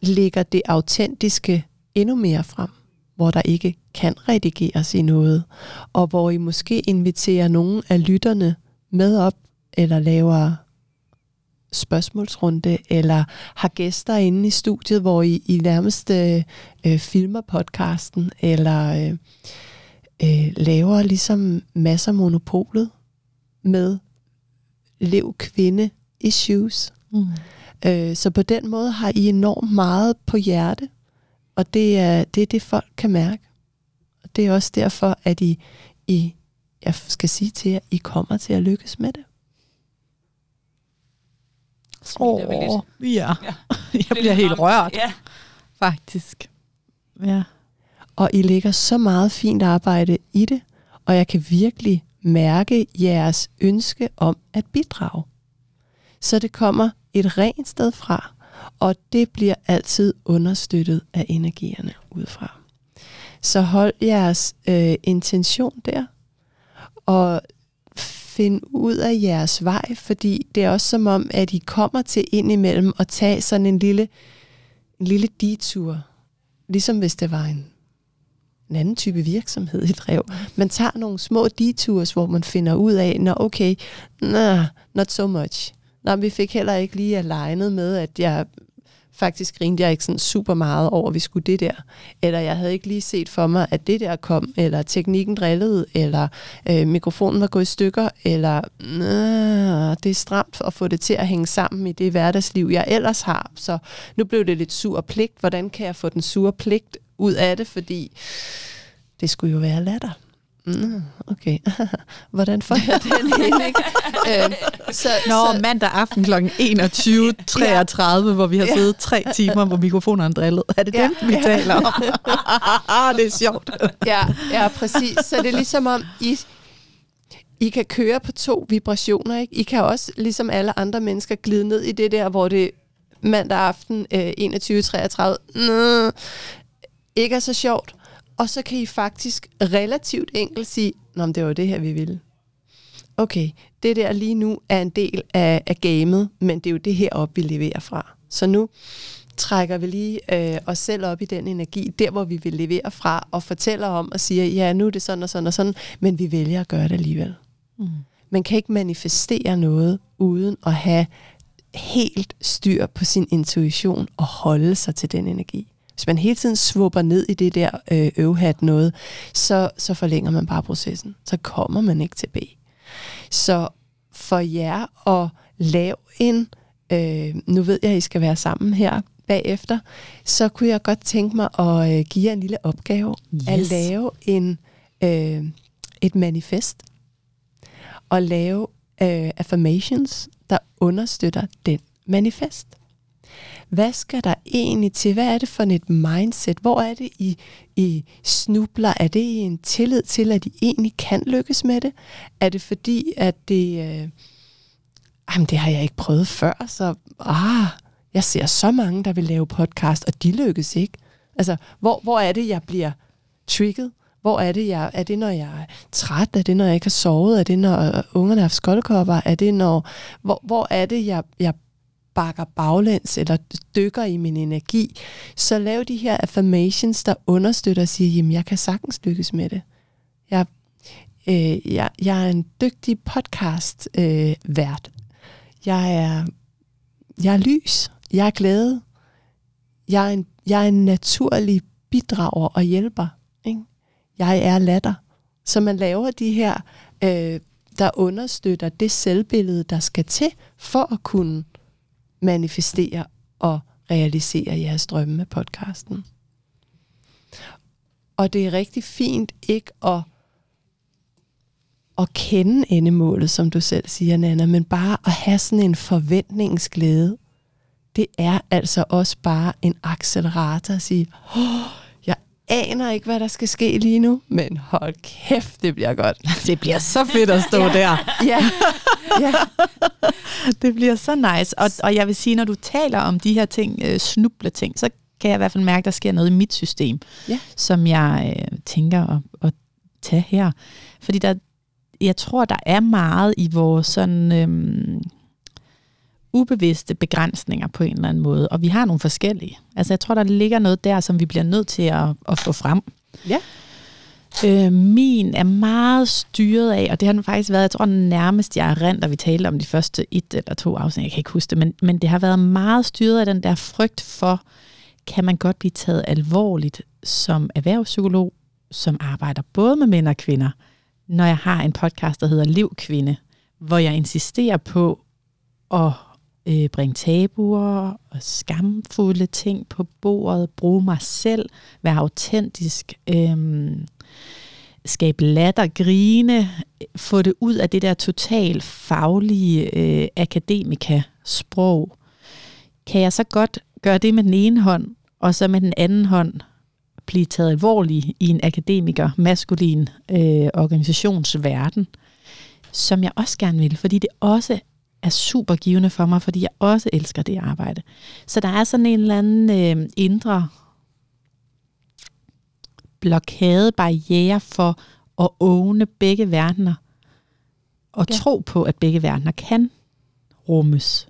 lægger det autentiske endnu mere frem, hvor der ikke kan redigeres i noget, og hvor I måske inviterer nogen af lytterne med op, eller laver spørgsmålsrunde, eller har gæster inde i studiet, hvor I, I nærmest øh, øh, filmer podcasten, eller øh, øh, laver ligesom masser af monopolet med lev kvinde issues. Mm. Øh, så på den måde har I enormt meget på hjerte, og det er det, er det folk kan mærke. Og det er også derfor, at I, I, jeg skal sige til jer, I kommer til at lykkes med det. Åh, oh, ja. ja. Jeg bliver helt rørt, ja. faktisk. Ja. Og I lægger så meget fint arbejde i det, og jeg kan virkelig mærke jeres ønske om at bidrage. Så det kommer et rent sted fra, og det bliver altid understøttet af energierne udefra. Så hold jeres øh, intention der, og finde ud af jeres vej, fordi det er også som om, at I kommer til indimellem at tage sådan en lille, en lille detur, ligesom hvis det var en, en anden type virksomhed, I drev. Man tager nogle små detours, hvor man finder ud af, nå okay, nah, not so much. Nå, vi fik heller ikke lige alignet med, at jeg faktisk grinte jeg ikke sådan super meget over, at vi skulle det der. Eller jeg havde ikke lige set for mig, at det der kom, eller teknikken drillede, eller øh, mikrofonen var gået i stykker, eller øh, det er stramt at få det til at hænge sammen i det hverdagsliv, jeg ellers har. Så nu blev det lidt sur pligt. Hvordan kan jeg få den sure pligt ud af det? Fordi det skulle jo være latter. Mm, okay. Hvordan får jeg den ind, ikke? øhm, så, Nå, så, mandag aften kl. 21.33, ja. hvor vi har ja. siddet tre timer, hvor mikrofonerne drillet. Er det ja. den, vi ja. taler om? det er sjovt. ja, ja, præcis. Så det er ligesom om, I, I kan køre på to vibrationer, ikke? I kan også, ligesom alle andre mennesker, glide ned i det der, hvor det mandag aften øh, 21.33 ikke er så sjovt Og så kan I faktisk relativt enkelt sige, Nå, men det var det her, vi ville. Okay, det der lige nu er en del af, af gamet, men det er jo det her op, vi leverer fra. Så nu trækker vi lige øh, os selv op i den energi, der hvor vi vil levere fra, og fortæller om og siger, ja, nu er det sådan og sådan og sådan, men vi vælger at gøre det alligevel. Mm. Man kan ikke manifestere noget uden at have helt styr på sin intuition og holde sig til den energi. Hvis man hele tiden svupper ned i det der øh, øvhat noget, så, så forlænger man bare processen. Så kommer man ikke til B. Så for jer at lave en, øh, nu ved jeg, at I skal være sammen her bagefter, så kunne jeg godt tænke mig at øh, give jer en lille opgave. Yes. At lave en, øh, et manifest. Og lave øh, affirmations, der understøtter den manifest. Hvad skal der egentlig til? Hvad er det for et mindset? Hvor er det, I, I snubler? Er det i en tillid til, at I egentlig kan lykkes med det? Er det fordi, at det... Øh, jamen, det har jeg ikke prøvet før, så ah, jeg ser så mange, der vil lave podcast, og de lykkes ikke. Altså, hvor, hvor er det, jeg bliver trigget? Hvor er det, jeg, er det, når jeg er træt? Er det, når jeg ikke har sovet? Er det, når ungerne har haft skoldkopper? Er det, når, hvor, hvor er det, jeg, jeg bakker baglæns eller dykker i min energi? Så lav de her affirmations, der understøtter og siger, jamen, jeg kan sagtens lykkes med det. Jeg, øh, jeg, jeg er en dygtig podcast øh, vært. Jeg er, jeg er lys. Jeg er glæde. Jeg er en, jeg er en naturlig bidrager og hjælper. Ikke? Jeg er latter. Så man laver de her, øh, der understøtter det selvbillede, der skal til for at kunne manifestere og realisere jeres drømme med podcasten. Og det er rigtig fint ikke at, at kende endemålet, som du selv siger, Nana, men bare at have sådan en forventningsglæde. Det er altså også bare en accelerator at sige, oh, aner ikke, hvad der skal ske lige nu, men hold kæft, det bliver godt. Det bliver så fedt at stå ja. der. Ja, ja. det bliver så nice. Og, og jeg vil sige, når du taler om de her ting, øh, snuble ting, så kan jeg i hvert fald mærke, at der sker noget i mit system, ja. som jeg øh, tænker at, at tage her. Fordi der, jeg tror, der er meget i vores sådan... Øh, ubevidste begrænsninger på en eller anden måde, og vi har nogle forskellige. Altså jeg tror, der ligger noget der, som vi bliver nødt til at, at få frem. Ja. Øh, min er meget styret af, og det har den faktisk været, jeg tror nærmest, jeg er rent, vi talte om de første et eller to afsnit, jeg kan ikke huske det, men, men det har været meget styret af den der frygt for, kan man godt blive taget alvorligt som erhvervspsykolog, som arbejder både med mænd og kvinder, når jeg har en podcast, der hedder Liv Kvinde, hvor jeg insisterer på at øh, bringe tabuer og skamfulde ting på bordet, bruge mig selv, være autentisk, øh, skabe latter, grine, få det ud af det der totalt faglige øh, akademika-sprog. Kan jeg så godt gøre det med den ene hånd, og så med den anden hånd blive taget alvorlig i en akademiker, maskulin øh, organisationsverden, som jeg også gerne vil, fordi det også er super givende for mig, fordi jeg også elsker det arbejde. Så der er sådan en eller anden øh, indre blokade, barriere for at åne begge verdener, og ja. tro på, at begge verdener kan rummes.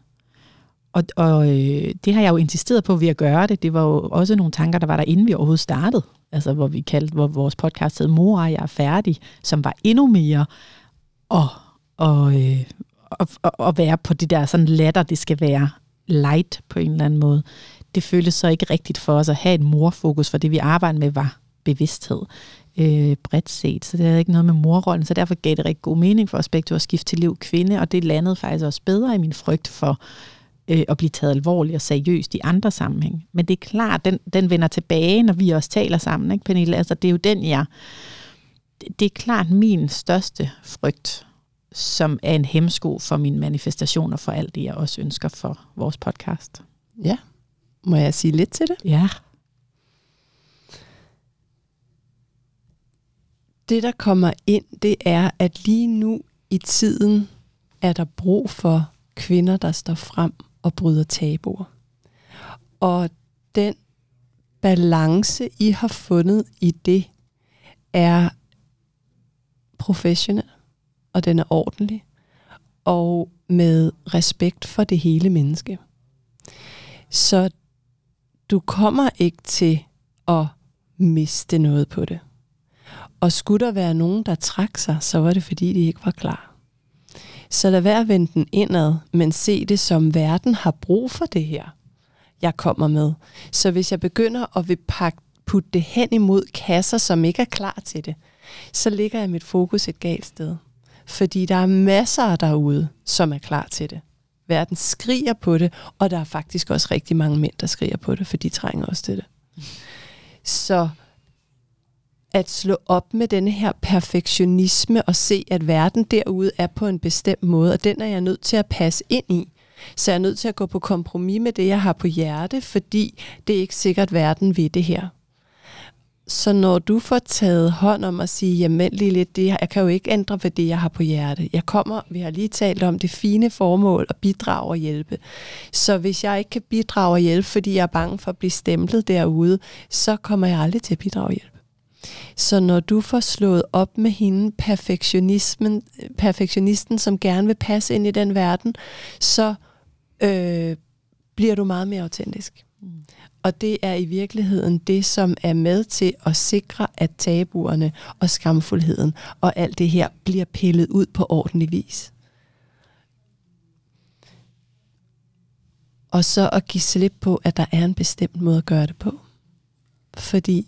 Og, og øh, det har jeg jo insisteret på ved at gøre det. Det var jo også nogle tanker, der var der, inden vi overhovedet startede. Altså, hvor vi kaldte, hvor vores podcast hed Mor jeg er færdig, som var endnu mere og, og, øh, at, at være på det der sådan latter, det skal være light på en eller anden måde. Det føltes så ikke rigtigt for os at have et morfokus, for det vi arbejder med var bevidsthed øh, bredt set. Så det havde ikke noget med morrollen, så derfor gav det rigtig god mening for os begge at skifte til liv kvinde, og det landede faktisk også bedre i min frygt for øh, at blive taget alvorligt og seriøst i andre sammenhæng. Men det er klart, den, den vender tilbage, når vi også taler sammen, ikke Pernille? Altså det er jo den, jeg... Det er klart min største frygt som er en hemsko for min manifestation og for alt det, jeg også ønsker for vores podcast. Ja. Må jeg sige lidt til det? Ja. Det, der kommer ind, det er, at lige nu i tiden er der brug for kvinder, der står frem og bryder tabuer. Og den balance, I har fundet i det, er professionel, og den er ordentlig, og med respekt for det hele menneske. Så du kommer ikke til at miste noget på det. Og skulle der være nogen, der trak sig, så var det fordi, de ikke var klar. Så lad være at vende den indad, men se det som verden har brug for det her, jeg kommer med. Så hvis jeg begynder at vil pakke, putte det hen imod kasser, som ikke er klar til det, så ligger jeg mit fokus et galt sted. Fordi der er masser derude, som er klar til det. Verden skriger på det, og der er faktisk også rigtig mange mænd, der skriger på det, for de trænger også til det. Så at slå op med denne her perfektionisme og se, at verden derude er på en bestemt måde, og den er jeg nødt til at passe ind i. Så jeg er nødt til at gå på kompromis med det, jeg har på hjerte, fordi det er ikke sikkert, at verden vil det her. Så når du får taget hånd om at sige, jamen lige lidt, det, jeg kan jo ikke ændre ved det, jeg har på hjerte. Jeg kommer, vi har lige talt om det fine formål at bidrage og hjælpe. Så hvis jeg ikke kan bidrage og hjælpe, fordi jeg er bange for at blive stemplet derude, så kommer jeg aldrig til at bidrage og hjælpe. Så når du får slået op med hende, perfektionismen, perfektionisten, som gerne vil passe ind i den verden, så øh, bliver du meget mere autentisk. Mm. Og det er i virkeligheden det, som er med til at sikre, at tabuerne og skamfuldheden og alt det her bliver pillet ud på ordentlig vis. Og så at give slip på, at der er en bestemt måde at gøre det på. Fordi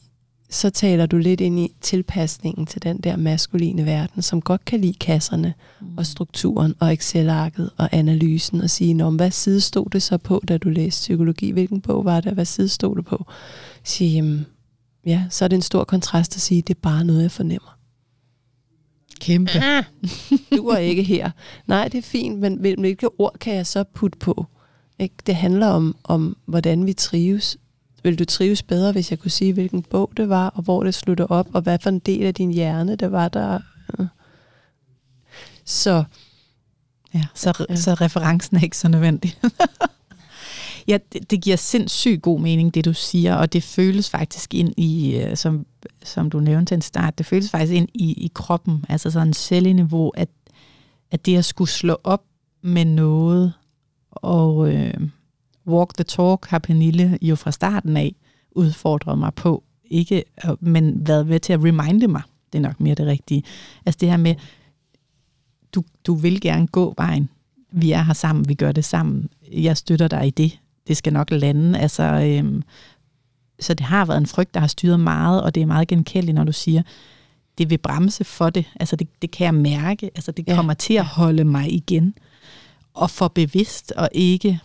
så taler du lidt ind i tilpasningen til den der maskuline verden, som godt kan lide kasserne mm. og strukturen og Excel-arket og analysen og sige, Nå, hvad side stod det så på, da du læste psykologi? Hvilken bog var det? Hvad side stod det på? Sige, jamen, ja, så er det en stor kontrast at sige, det er bare noget, jeg fornemmer. Kæmpe. du er ikke her. Nej, det er fint, men hvilke ord kan jeg så putte på? Ikke? Det handler om, om, hvordan vi trives vil du trives bedre, hvis jeg kunne sige, hvilken bog det var, og hvor det slutter op, og hvad for en del af din hjerne det var der. Så, ja, så, ja. så referencen er ikke så nødvendig. ja, det, det giver sindssygt god mening, det du siger, og det føles faktisk ind i, øh, som, som du nævnte til en start, det føles faktisk ind i, i kroppen, altså sådan en celleniveau, at, at det at skulle slå op med noget, og, øh, walk the talk har Pernille jo fra starten af udfordret mig på, ikke, men været med til at reminde mig, det er nok mere det rigtige. Altså det her med, du, du vil gerne gå vejen, vi er her sammen, vi gør det sammen, jeg støtter dig i det, det skal nok lande. Altså, øhm, så det har været en frygt, der har styret meget, og det er meget genkendeligt, når du siger, det vil bremse for det. Altså det, det kan jeg mærke. Altså det ja. kommer til at holde mig igen. Og for bevidst og ikke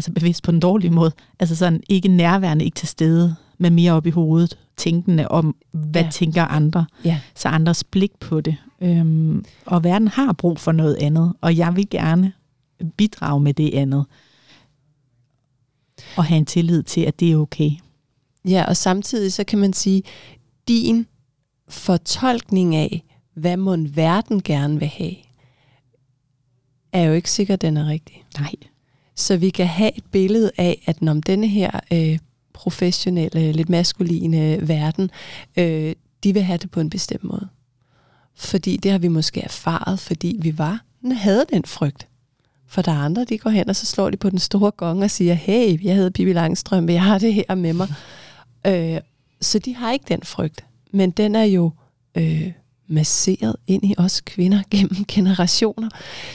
altså bevidst på den dårlige måde, altså sådan ikke nærværende, ikke til stede, men mere op i hovedet, tænkende om, hvad ja. tænker andre, ja. så andres blik på det. Øhm, og verden har brug for noget andet, og jeg vil gerne bidrage med det andet, og have en tillid til, at det er okay. Ja, og samtidig så kan man sige, din fortolkning af, hvad må verden gerne vil have, er jo ikke sikkert, den er rigtig. Nej. Så vi kan have et billede af, at når denne her øh, professionelle, lidt maskuline verden, øh, de vil have det på en bestemt måde. Fordi det har vi måske erfaret, fordi vi var, havde den frygt. For der er andre, de går hen, og så slår de på den store gong og siger, hey, jeg hedder Bibi Langstrøm, jeg har det her med mig. Øh, så de har ikke den frygt. Men den er jo øh, masseret ind i os kvinder gennem generationer.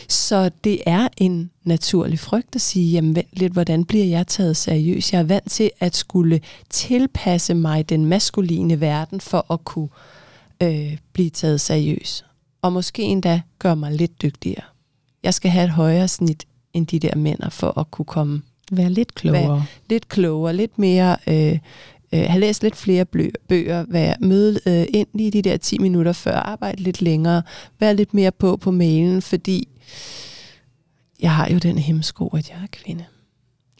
Så det er en naturlig frygt at sige, jamen vent lidt, hvordan bliver jeg taget seriøst? Jeg er vant til at skulle tilpasse mig den maskuline verden for at kunne øh, blive taget seriøs. Og måske endda gøre mig lidt dygtigere. Jeg skal have et højere snit end de der mænd for at kunne komme Være lidt klogere. Være lidt klogere, lidt mere øh, øh, have læst lidt flere bøger, være møde øh, ind lige de der 10 minutter før, arbejde lidt længere, være lidt mere på på mailen, fordi jeg har jo den hemsko, at jeg er kvinde.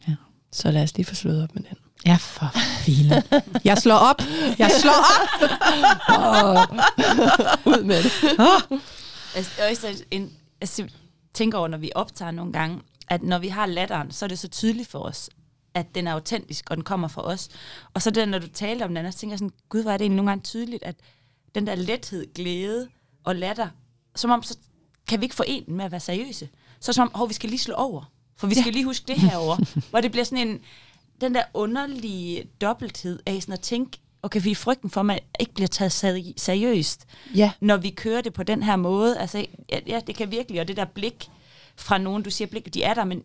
Ja. Så lad os lige få slået op med den. Ja, for filen. Jeg slår op. Jeg slår op. oh. Ud med det. Oh. Altså, en, altså, tænker over, når vi optager nogle gange, at når vi har latteren, så er det så tydeligt for os, at den er autentisk, og den kommer fra os. Og så det, når du taler om den så tænker jeg sådan, gud, hvor er det egentlig nogle gange tydeligt, at den der lethed, glæde og latter, som om, så kan vi ikke forene den med at være seriøse. Så som om, oh, vi skal lige slå over, for vi skal ja. lige huske det her over. hvor det bliver sådan en, den der underlige dobbelthed af sådan at tænke, okay, vi er frygten for, at man ikke bliver taget seriøst, ja. når vi kører det på den her måde. Altså, ja, ja, det kan virkelig, og det der blik fra nogen, du siger blik, de er der, men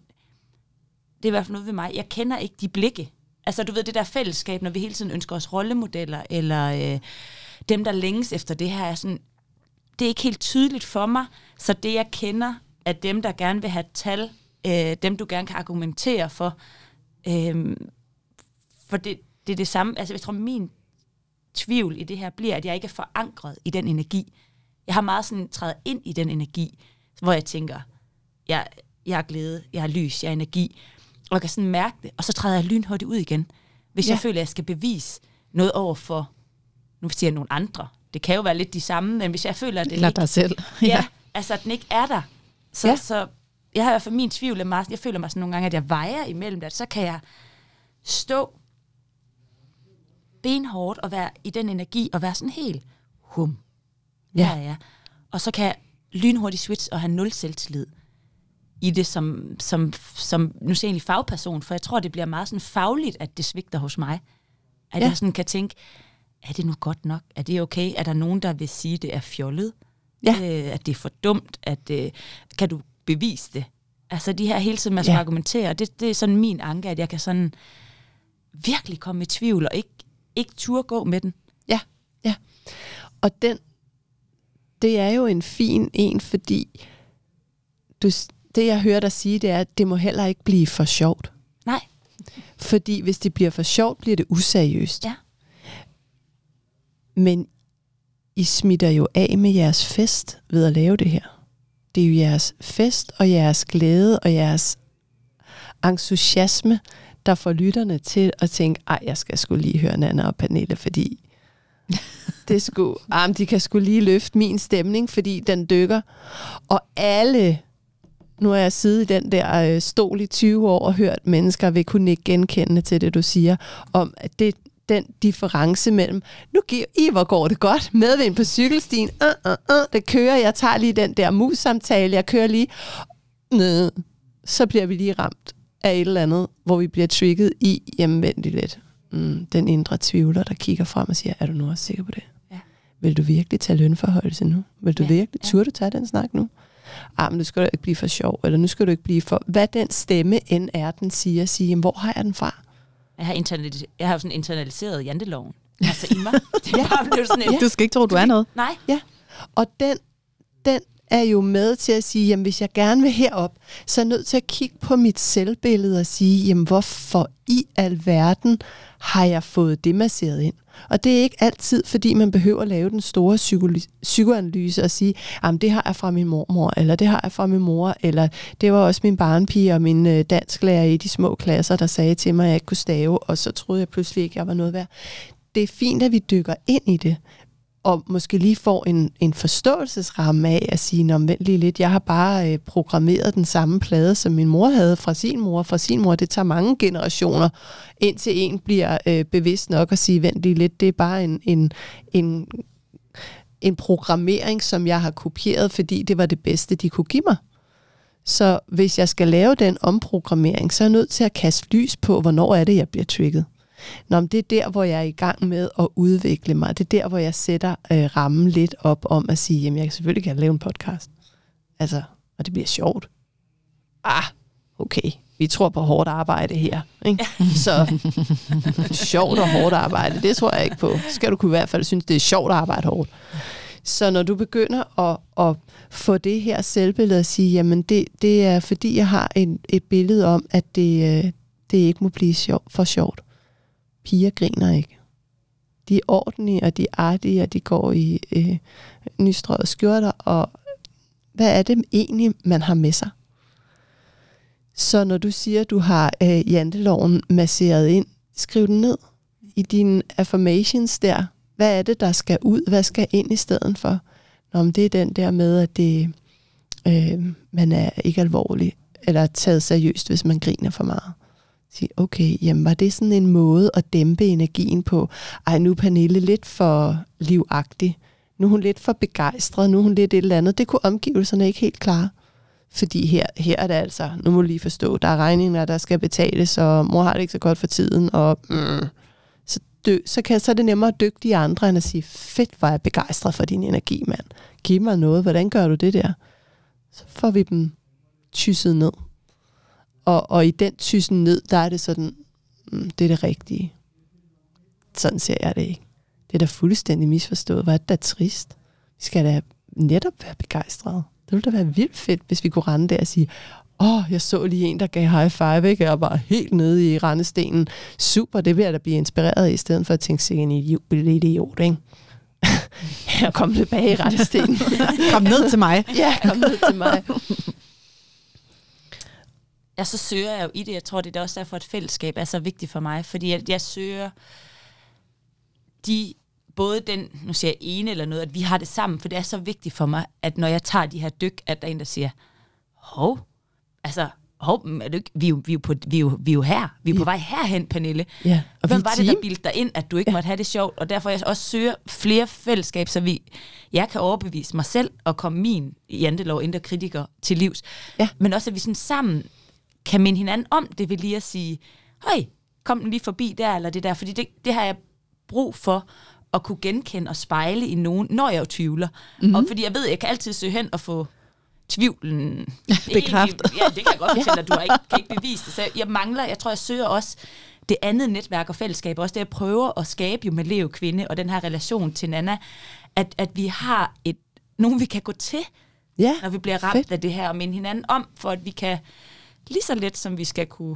det er i hvert fald noget ved mig. Jeg kender ikke de blikke. Altså, du ved, det der fællesskab, når vi hele tiden ønsker os rollemodeller, eller øh, dem, der længes efter det her, er sådan, det er ikke helt tydeligt for mig, så det, jeg kender, er dem, der gerne vil have tal, øh, dem, du gerne kan argumentere for, øh, for det, det er det samme, altså jeg tror, min tvivl i det her bliver, at jeg ikke er forankret i den energi. Jeg har meget sådan trædet ind i den energi, hvor jeg tænker, jeg, jeg er glæde, jeg er lys, jeg er energi, og jeg kan sådan mærke det, og så træder jeg lynhurtigt ud igen. Hvis ja. jeg føler, at jeg skal bevise noget over for, nu siger jeg nogle andre, det kan jo være lidt de samme, men hvis jeg føler, at det Eller ikke, dig selv. ja. ja, altså at den ikke er der, så, ja. så jeg har i hvert fald min tvivl, meget, jeg føler mig sådan nogle gange, at jeg vejer imellem det, så kan jeg stå benhårdt og være i den energi og være sådan helt hum. Ja. ja, ja. Og så kan jeg lynhurtigt switch og have nul selvtillid i det som, som, som nu ser jeg egentlig fagperson, for jeg tror, det bliver meget sådan fagligt, at det svigter hos mig. At ja. jeg sådan kan tænke, er det nu godt nok? Er det okay? Er der nogen, der vil sige, det er fjollet? Ja. Øh, at det er for dumt? At, øh, kan du bevise det? Altså de her hele tiden, man skal ja. argumentere, det, det er sådan min anke, at jeg kan sådan virkelig komme i tvivl, og ikke, ikke turde gå med den. Ja, ja. Og den, det er jo en fin en, fordi du, det jeg hører dig sige, det er, at det må heller ikke blive for sjovt. Nej. Fordi hvis det bliver for sjovt, bliver det useriøst. Ja. Men I smitter jo af med jeres fest ved at lave det her. Det er jo jeres fest og jeres glæde og jeres entusiasme, der får lytterne til at tænke, ej, jeg skal skulle lige høre Nana og Pernille, fordi det skulle, ah, de kan skulle lige løfte min stemning, fordi den dykker. Og alle, nu har jeg siddet i den der øh, stol i 20 år og hørt mennesker vil kunne ikke genkende til det, du siger, om at det, den difference mellem, nu giver I, hvor går det godt, medvind på cykelstien, uh, uh, uh, det kører, jeg tager lige den der mus-samtale, jeg kører lige, ned, så bliver vi lige ramt af et eller andet, hvor vi bliver trigget i, jamen vent lidt, mm, den indre tvivler, der kigger frem og siger, er du nu også sikker på det? Ja. Vil du virkelig tage lønforholdelse nu? Vil du ja. virkelig, turde du tage den snak nu? Ah, men nu skal du ikke blive for sjov, eller nu skal du ikke blive for... Hvad den stemme end er, den siger, sige, jamen, hvor har jeg den fra? Jeg har, internalis- jeg har sådan internaliseret janteloven. Altså i mig. Det er ja. bare blevet sådan en... Ja. Du skal ikke tro, du er noget. Nej. Ja. Og den, den er jo med til at sige, jamen hvis jeg gerne vil herop, så er jeg nødt til at kigge på mit selvbillede og sige, jamen hvorfor i alverden har jeg fået det masseret ind? Og det er ikke altid, fordi man behøver at lave den store psykoanalyse og sige, jamen det har jeg fra min mormor, eller det har jeg fra min mor, eller det var også min barnpige og min øh, dansklærer i de små klasser, der sagde til mig, at jeg ikke kunne stave, og så troede jeg pludselig ikke, at jeg var noget værd. Det er fint, at vi dykker ind i det, og måske lige får en, en forståelsesramme af at sige, Nå, vent lige lidt, jeg har bare øh, programmeret den samme plade, som min mor havde fra sin mor, fra sin mor. Det tager mange generationer, indtil en bliver øh, bevidst nok at sige, vent lige lidt, det er bare en, en, en, en programmering, som jeg har kopieret, fordi det var det bedste, de kunne give mig. Så hvis jeg skal lave den omprogrammering, så er jeg nødt til at kaste lys på, hvornår er det, jeg bliver trigget. Nå, men det er der, hvor jeg er i gang med at udvikle mig. Det er der, hvor jeg sætter øh, rammen lidt op om at sige, jamen jeg kan selvfølgelig kan lave en podcast. Altså, og det bliver sjovt. Ah, okay, vi tror på hårdt arbejde her. Ikke? Så sjovt og hårdt arbejde, det tror jeg ikke på. Så skal du kunne i hvert fald synes, det er sjovt at arbejde hårdt. Så når du begynder at, at få det her selvbillede at sige, jamen det, det er fordi, jeg har en, et billede om, at det, øh, det ikke må blive sjov, for sjovt piger griner ikke. De er ordentlige, og de er artige, og de går i øh, nystrøget skjorter, og hvad er det egentlig, man har med sig? Så når du siger, at du har øh, janteloven masseret ind, skriv den ned i dine affirmations der. Hvad er det, der skal ud? Hvad skal ind i stedet for? Nå, men det er den der med, at det, øh, man er ikke alvorlig, eller taget seriøst, hvis man griner for meget Sige, okay, jamen var det sådan en måde at dæmpe energien på? Ej, nu er Pernille lidt for livagtig. Nu er hun lidt for begejstret. Nu er hun lidt et eller andet. Det kunne omgivelserne ikke helt klare. Fordi her, her er det altså, nu må du lige forstå, der er regninger, der skal betales, og mor har det ikke så godt for tiden, og mm, så, dø, så, kan, så er det nemmere at dykke de andre, end at sige, fedt, hvor er jeg begejstret for din energi, mand. Giv mig noget, hvordan gør du det der? Så får vi dem tysset ned. Og, og i den tyssen ned, der er det sådan, mm, det er det rigtige. Sådan ser jeg det ikke. Det er da fuldstændig misforstået. Hvor er det da trist. Vi skal da netop være begejstrede. Det ville da være vildt fedt, hvis vi kunne rende der og sige, åh, oh, jeg så lige en, der gav high five, ikke? Jeg var helt nede i rendestenen. Super, det vil jeg da blive inspireret af, i stedet for at tænke sig en idiot, idiot ikke? jeg kom tilbage i rendestenen. kom ned til mig. ja, kom ned til mig. Ja, så søger jeg jo i det. Jeg tror, det er også derfor, at fællesskab er så vigtigt for mig, fordi jeg, jeg søger de både den, nu siger jeg ene eller noget, at vi har det sammen, for det er så vigtigt for mig, at når jeg tager de her dyk, at der er en, der siger, hov, altså, hov, er du ikke, vi, er jo, vi, er på, vi, er jo, vi er jo her, vi er på vej herhen, Pernille. Ja, og Hvem var det, der bildte dig ind, at du ikke ja. måtte have det sjovt, og derfor jeg også søger flere fællesskab, så vi, jeg kan overbevise mig selv og komme min jantelov indre kritiker til livs. Ja. Men også, at vi sådan sammen kan minde hinanden om det, vil lige at sige, høj, kom den lige forbi der, eller det der, fordi det, det har jeg brug for at kunne genkende og spejle i nogen, når jeg jo tvivler. Mm-hmm. Og fordi jeg ved, at jeg kan altid søge hen og få tvivlen bekræftet. Ja, det kan jeg godt fortælle at du har ikke, kan ikke bevise det. Så jeg mangler, jeg tror, jeg søger også det andet netværk og fællesskab, også det jeg prøver at skabe jo med Leo Kvinde og den her relation til Nana, at, at vi har et, nogen, vi kan gå til, ja, når vi bliver ramt fedt. af det her, og minde hinanden om, for at vi kan, lige så let som vi skal kunne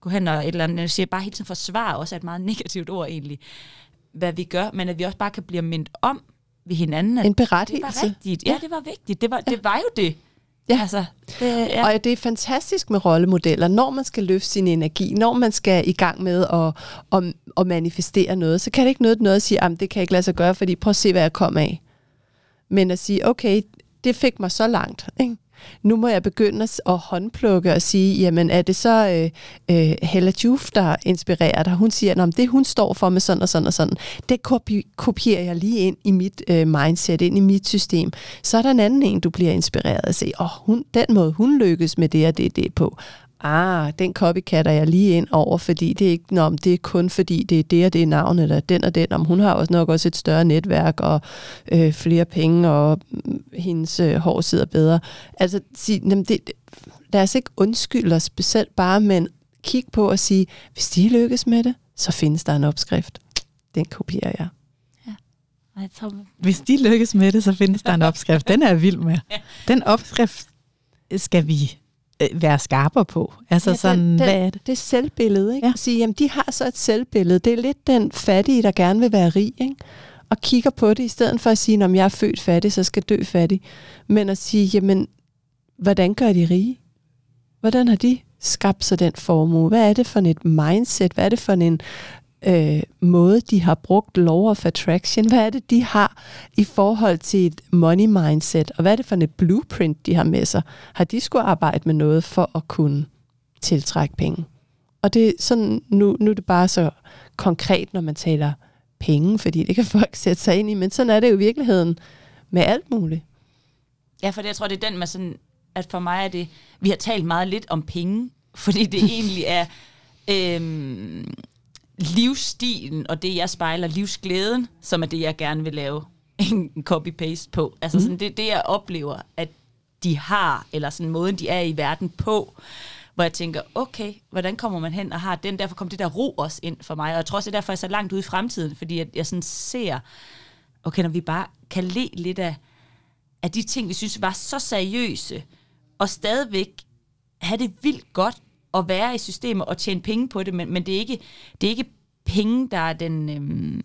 gå hen og et eller andet, jeg siger bare hele tiden forsvare, også er et meget negativt ord egentlig, hvad vi gør, men at vi også bare kan blive mindet om ved hinanden. At en berettigelse. Det var rigtigt. Ja, ja, det var vigtigt. Det var, ja. det var jo det. Ja. Altså, det, ja. Og det er fantastisk med rollemodeller. Når man skal løfte sin energi, når man skal i gang med at, at, at manifestere noget, så kan det ikke noget, noget at sige, at det kan jeg ikke lade sig gøre, fordi prøv at se, hvad jeg kom af. Men at sige, okay, det fik mig så langt. Ikke? Nu må jeg begynde at håndplukke og sige, jamen er det så øh, øh, Hella Juf, der inspirerer dig? Hun siger, at det hun står for med sådan og sådan og sådan, det kopi- kopierer jeg lige ind i mit øh, mindset, ind i mit system. Så er der en anden en, du bliver inspireret af at se, åh, oh, hun, den måde hun lykkes med det og det, det på ah, den copycatter jeg lige ind over, fordi det er ikke, nå, det er kun fordi det er det og det er navnet, eller den og den. Om hun har også nok også et større netværk og øh, flere penge, og øh, hendes øh, hår sidder bedre. Altså, sig, jamen det, lad os ikke undskylde os specielt bare, men kig på og sige, hvis de lykkes med det, så findes der en opskrift. Den kopierer jeg. Hvis de lykkes med det, så findes der en opskrift. Den er jeg vild med. Den opskrift skal vi øh, være skarpere på. Altså ja, sådan, den, hvad er det? Det er selvbillede, ikke? Ja. At sige, jamen de har så et selvbillede. Det er lidt den fattige, der gerne vil være rig, ikke? Og kigger på det, i stedet for at sige, om jeg er født fattig, så skal dø fattig. Men at sige, jamen, hvordan gør de rige? Hvordan har de skabt sig den formue? Hvad er det for et mindset? Hvad er det for en øh, måde, de har brugt law of attraction? Hvad er det, de har i forhold til et money mindset? Og hvad er det for et blueprint, de har med sig? Har de skulle arbejde med noget for at kunne tiltrække penge? Og det er sådan, nu, nu er det bare så konkret, når man taler penge, fordi det kan folk sætte sig ind i, men sådan er det jo i virkeligheden med alt muligt. Ja, for det, jeg tror, det er den med sådan, at for mig er det, vi har talt meget lidt om penge, fordi det egentlig er, øhm, livsstilen og det, jeg spejler, livsglæden, som er det, jeg gerne vil lave en copy-paste på. Altså mm. sådan, det det, jeg oplever, at de har, eller sådan måden, de er i verden på, hvor jeg tænker, okay, hvordan kommer man hen og har den? Derfor kom det der ro også ind for mig, og jeg tror også, det er derfor, jeg er så langt ude i fremtiden, fordi jeg, jeg sådan ser, okay, når vi bare kan le lidt af, af de ting, vi synes var så seriøse, og stadigvæk have det vildt godt at være i systemet og tjene penge på det, men, men det, er ikke, det er ikke penge, der er den øhm,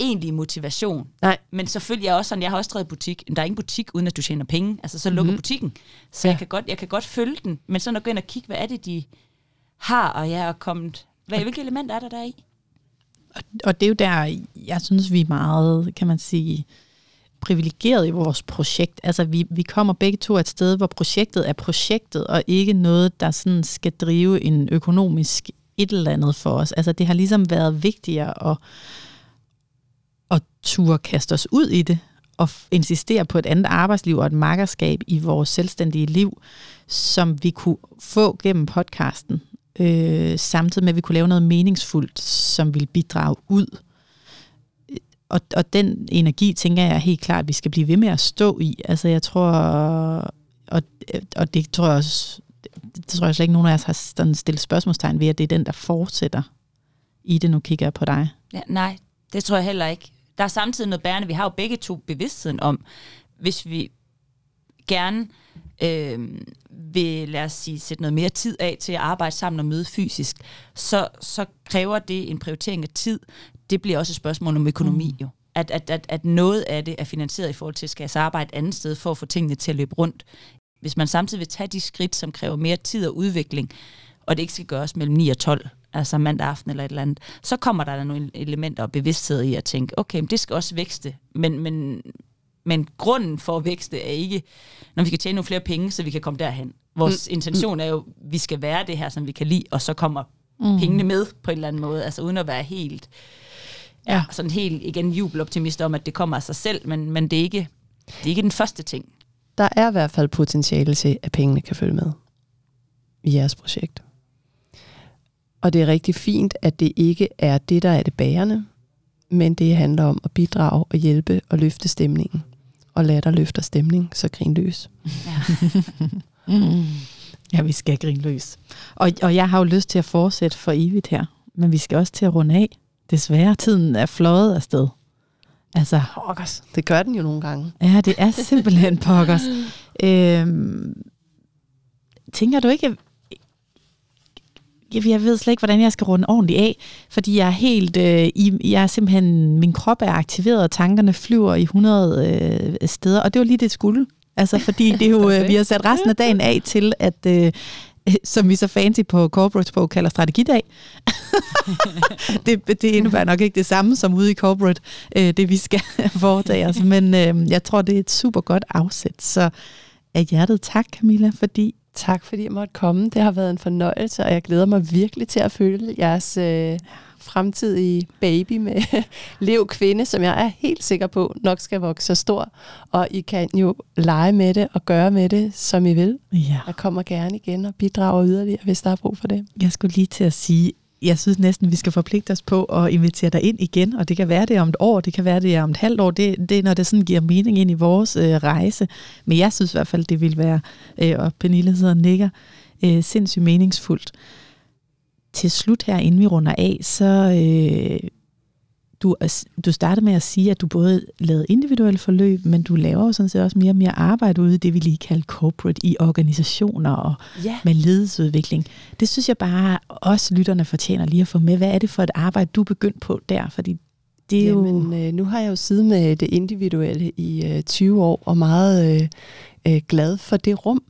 egentlige motivation. Nej. Men selvfølgelig er også sådan, jeg har også drevet butik. Der er ingen butik, uden at du tjener penge. Altså, så lukker mm-hmm. butikken. Så ja. jeg, kan godt, jeg kan godt følge den. Men så når jeg går ind og kigge, hvad er det, de har, og jeg er kommet... Hvad, hvilke elementer er der der i? Og, og det er jo der, jeg synes, vi er meget, kan man sige, privilegeret i vores projekt. Altså vi, vi kommer begge to et sted, hvor projektet er projektet, og ikke noget, der sådan skal drive en økonomisk et eller andet for os. Altså det har ligesom været vigtigere at, at turde kaste os ud i det, og insistere på et andet arbejdsliv og et makkerskab i vores selvstændige liv, som vi kunne få gennem podcasten, øh, samtidig med, at vi kunne lave noget meningsfuldt, som vil bidrage ud. Og, og den energi, tænker jeg helt klart, at vi skal blive ved med at stå i. Altså jeg tror, og, og det tror jeg også, det tror jeg slet ikke, nogen af os har sådan stillet spørgsmålstegn ved, at det er den, der fortsætter i det. Nu kigger jeg på dig. Ja, nej, det tror jeg heller ikke. Der er samtidig noget bærende. Vi har jo begge to bevidstheden om, hvis vi gerne øh, vil, lad os sige, sætte noget mere tid af til at arbejde sammen og møde fysisk, så, så kræver det en prioritering af tid. Det bliver også et spørgsmål om økonomi mm. jo. At, at, at, at noget af det er finansieret i forhold til, at skal jeg arbejde et andet sted for at få tingene til at løbe rundt. Hvis man samtidig vil tage de skridt, som kræver mere tid og udvikling, og det ikke skal gøres mellem 9 og 12, altså mandag aften eller et eller andet, så kommer der nogle elementer og bevidsthed i at tænke, okay, men det skal også vækste, men, men, men grunden for at vækste er ikke, når vi skal tjene nogle flere penge, så vi kan komme derhen. Vores mm. intention er jo, at vi skal være det her, som vi kan lide, og så kommer mm. pengene med på en eller anden måde, altså uden at være helt, ja, ja sådan helt igen jubeloptimist om, at det kommer af sig selv, men, men det, er ikke, det er ikke den første ting. Der er i hvert fald potentiale til, at pengene kan følge med i jeres projekt. Og det er rigtig fint, at det ikke er det, der er det bærende, men det handler om at bidrage og hjælpe og løfte stemningen. Og latter løfter stemning, så grin løs. Ja. mm. ja, vi skal grine løs. Og, og jeg har jo lyst til at fortsætte for evigt her, men vi skal også til at runde af. Desværre, tiden er fløjet afsted. Altså, pokkers. Det gør den jo nogle gange. Ja, det er simpelthen pokkers. øhm, tænker du ikke, jeg ved slet ikke, hvordan jeg skal runde ordentligt af, fordi jeg er helt, øh, i, jeg er simpelthen, min krop er aktiveret, og tankerne flyver i 100 øh, steder, og det var lige det skulle. Altså, fordi det er jo, øh, vi har sat resten af dagen af til, at, øh, som vi så fancy på corporate på kalder strategidag. det, det indebærer nok ikke det samme som ude i corporate, øh, det vi skal foretage os, men øh, jeg tror, det er et super godt afsæt. Så af hjertet tak, Camilla, fordi Tak fordi jeg måtte komme. Det har været en fornøjelse, og jeg glæder mig virkelig til at følge jeres øh, fremtidige baby med lev kvinde, som jeg er helt sikker på nok skal vokse så stor. Og I kan jo lege med det og gøre med det, som I vil. Ja. Jeg kommer gerne igen og bidrager yderligere, hvis der er brug for det. Jeg skulle lige til at sige, jeg synes næsten, vi skal forpligte os på at invitere dig ind igen, og det kan være det om et år, det kan være det om et halvt år, det, det er når det sådan giver mening ind i vores øh, rejse. Men jeg synes i hvert fald, det vil være, øh, og Pernille sidder og nikker, øh, sindssygt meningsfuldt. Til slut her, inden vi runder af, så øh, du, du startede med at sige, at du både lavede individuelle forløb, men du laver jo sådan set også mere og mere arbejde ude i det, vi lige kalder corporate, i organisationer og ja. med ledelsesudvikling. Det synes jeg bare også lytterne fortjener lige at få med. Hvad er det for et arbejde, du er begyndt på der? Fordi det er Jamen, jo... øh, nu har jeg jo siddet med det individuelle i øh, 20 år, og meget øh, øh, glad for det rum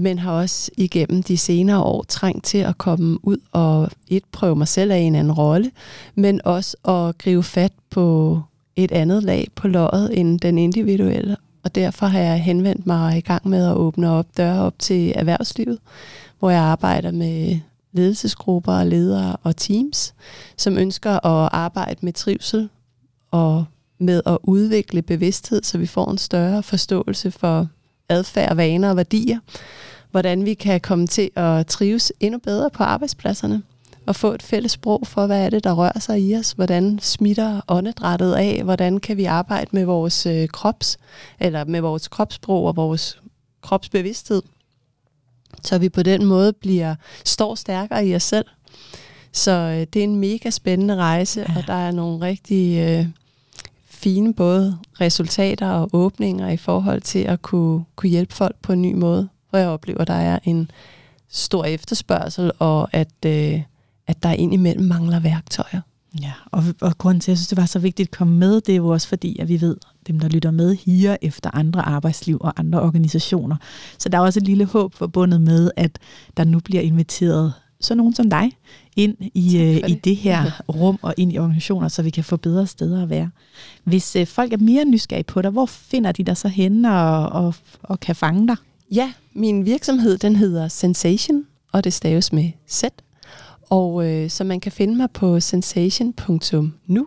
men har også igennem de senere år trængt til at komme ud og et prøve mig selv af en anden rolle, men også at gribe fat på et andet lag på løjet end den individuelle. Og derfor har jeg henvendt mig i gang med at åbne op døre op til erhvervslivet, hvor jeg arbejder med ledelsesgrupper og ledere og teams, som ønsker at arbejde med trivsel og med at udvikle bevidsthed, så vi får en større forståelse for adfærd, vaner og værdier, hvordan vi kan komme til at trives endnu bedre på arbejdspladserne og få et fælles sprog for, hvad er det, der rører sig i os, hvordan smitter åndedrættet af, hvordan kan vi arbejde med vores øh, krops, eller med vores kropssprog og vores kropsbevidsthed, så vi på den måde bliver står stærkere i os selv. Så øh, det er en mega spændende rejse, ja. og der er nogle rigtig øh, fine både resultater og åbninger i forhold til at kunne, kunne hjælpe folk på en ny måde hvor jeg oplever, at der er en stor efterspørgsel, og at, øh, at der indimellem mangler værktøjer. Ja, og, og grunden til, at jeg synes, det var så vigtigt at komme med, det er jo også fordi, at vi ved, dem der lytter med, higer efter andre arbejdsliv og andre organisationer. Så der er også et lille håb forbundet med, at der nu bliver inviteret så nogen som dig ind i, øh, i det her rum og ind i organisationer, så vi kan få bedre steder at være. Hvis øh, folk er mere nysgerrige på dig, hvor finder de dig så henne og, og, og kan fange dig? Ja, min virksomhed den hedder Sensation, og det staves med Z. Og øh, så man kan finde mig på sensation.nu,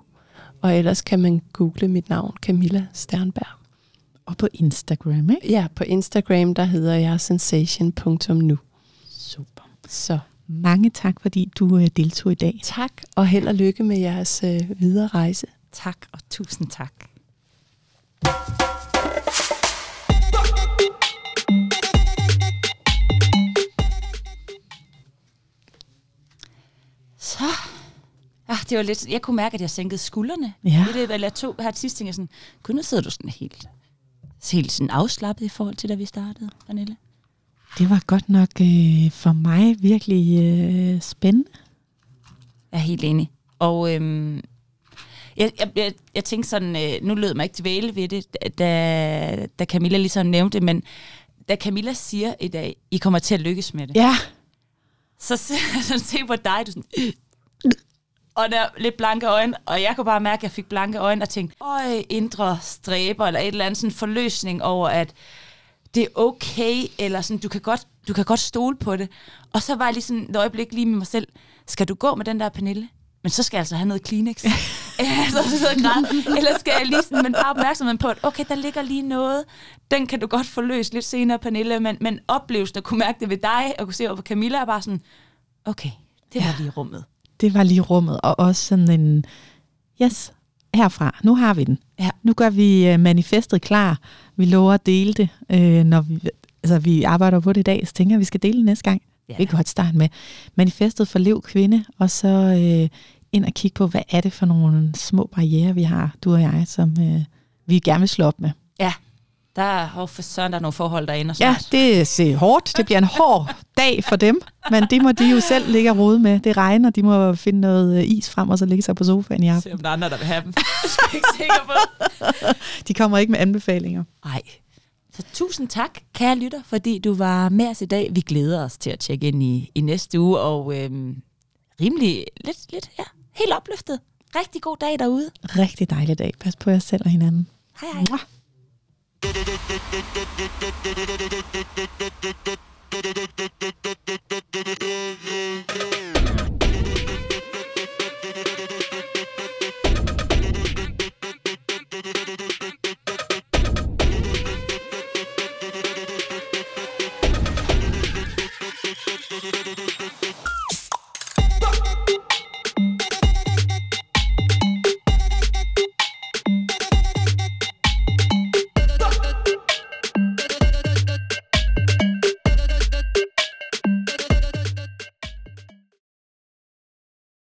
og ellers kan man google mit navn, Camilla Sternberg. Og på Instagram, ikke? Ja, på Instagram, der hedder jeg sensation.nu. Super. Så Mange tak, fordi du øh, deltog i dag. tak, og held og lykke med jeres øh, videre rejse. Tak og tusind tak. Så. Ja, det var lidt, jeg kunne mærke, at jeg sænkede skuldrene. Ja. Det er det, tog her til sidst, tænkte jeg sådan, gud, nu sidder du sådan helt, helt sådan afslappet i forhold til, da vi startede, Pernille. Det var godt nok øh, for mig virkelig øh, spændende. Jeg er helt enig. Og øhm, jeg, jeg, jeg, jeg tænkte sådan, øh, nu lød mig ikke dvæle ved det, da, da Camilla ligesom nævnte det, men da Camilla siger i dag, I kommer til at lykkes med det, Ja, så jeg sådan se på dig, du sådan, og der er lidt blanke øjne, og jeg kunne bare mærke, at jeg fik blanke øjne og tænkte, øj, indre stræber, eller et eller andet sådan forløsning over, at det er okay, eller sådan, du kan godt, du kan godt stole på det. Og så var jeg lige sådan et øjeblik lige med mig selv, skal du gå med den der Pernille? Men så skal jeg altså have noget Kleenex. Så jeg og græder. Eller skal jeg lige sådan, men bare opmærksomheden på, at okay, der ligger lige noget. Den kan du godt forløse lidt senere, Pernille. Men, men oplevelsen at kunne mærke det ved dig, og kunne se over på Camilla, er bare sådan, okay, det var Ja. lige rummet. Det var lige rummet. Og også sådan en, yes, herfra, nu har vi den. Ja. Nu gør vi øh, manifestet klar. Vi lover at dele det, øh, når vi, altså, vi arbejder på det i dag. Så tænker jeg, at vi skal dele det næste gang. Ja. Ja. Vi kan godt starte med manifestet for Lev Kvinde, og så øh, ind og kigge på, hvad er det for nogle små barriere, vi har, du og jeg, som øh, vi gerne vil slå op med. Ja, der er, oh, for søren, der er nogle forhold derinde. Og Ja, det er hårdt. Det bliver en hård dag for dem, men det må de jo selv ligge og rode med. Det regner, de må finde noget øh, is frem, og så ligge sig på sofaen i aften. Se om der er andre, der vil have dem. Jeg er ikke sikker på. De kommer ikke med anbefalinger. Nej. Så tusind tak, kære lytter, fordi du var med os i dag. Vi glæder os til at tjekke ind i, i næste uge, og øhm, rimelig lidt, lidt, ja, helt opløftet. Rigtig god dag derude. Rigtig dejlig dag. Pas på jer selv og hinanden. Hej hej. Mwah. Thank you.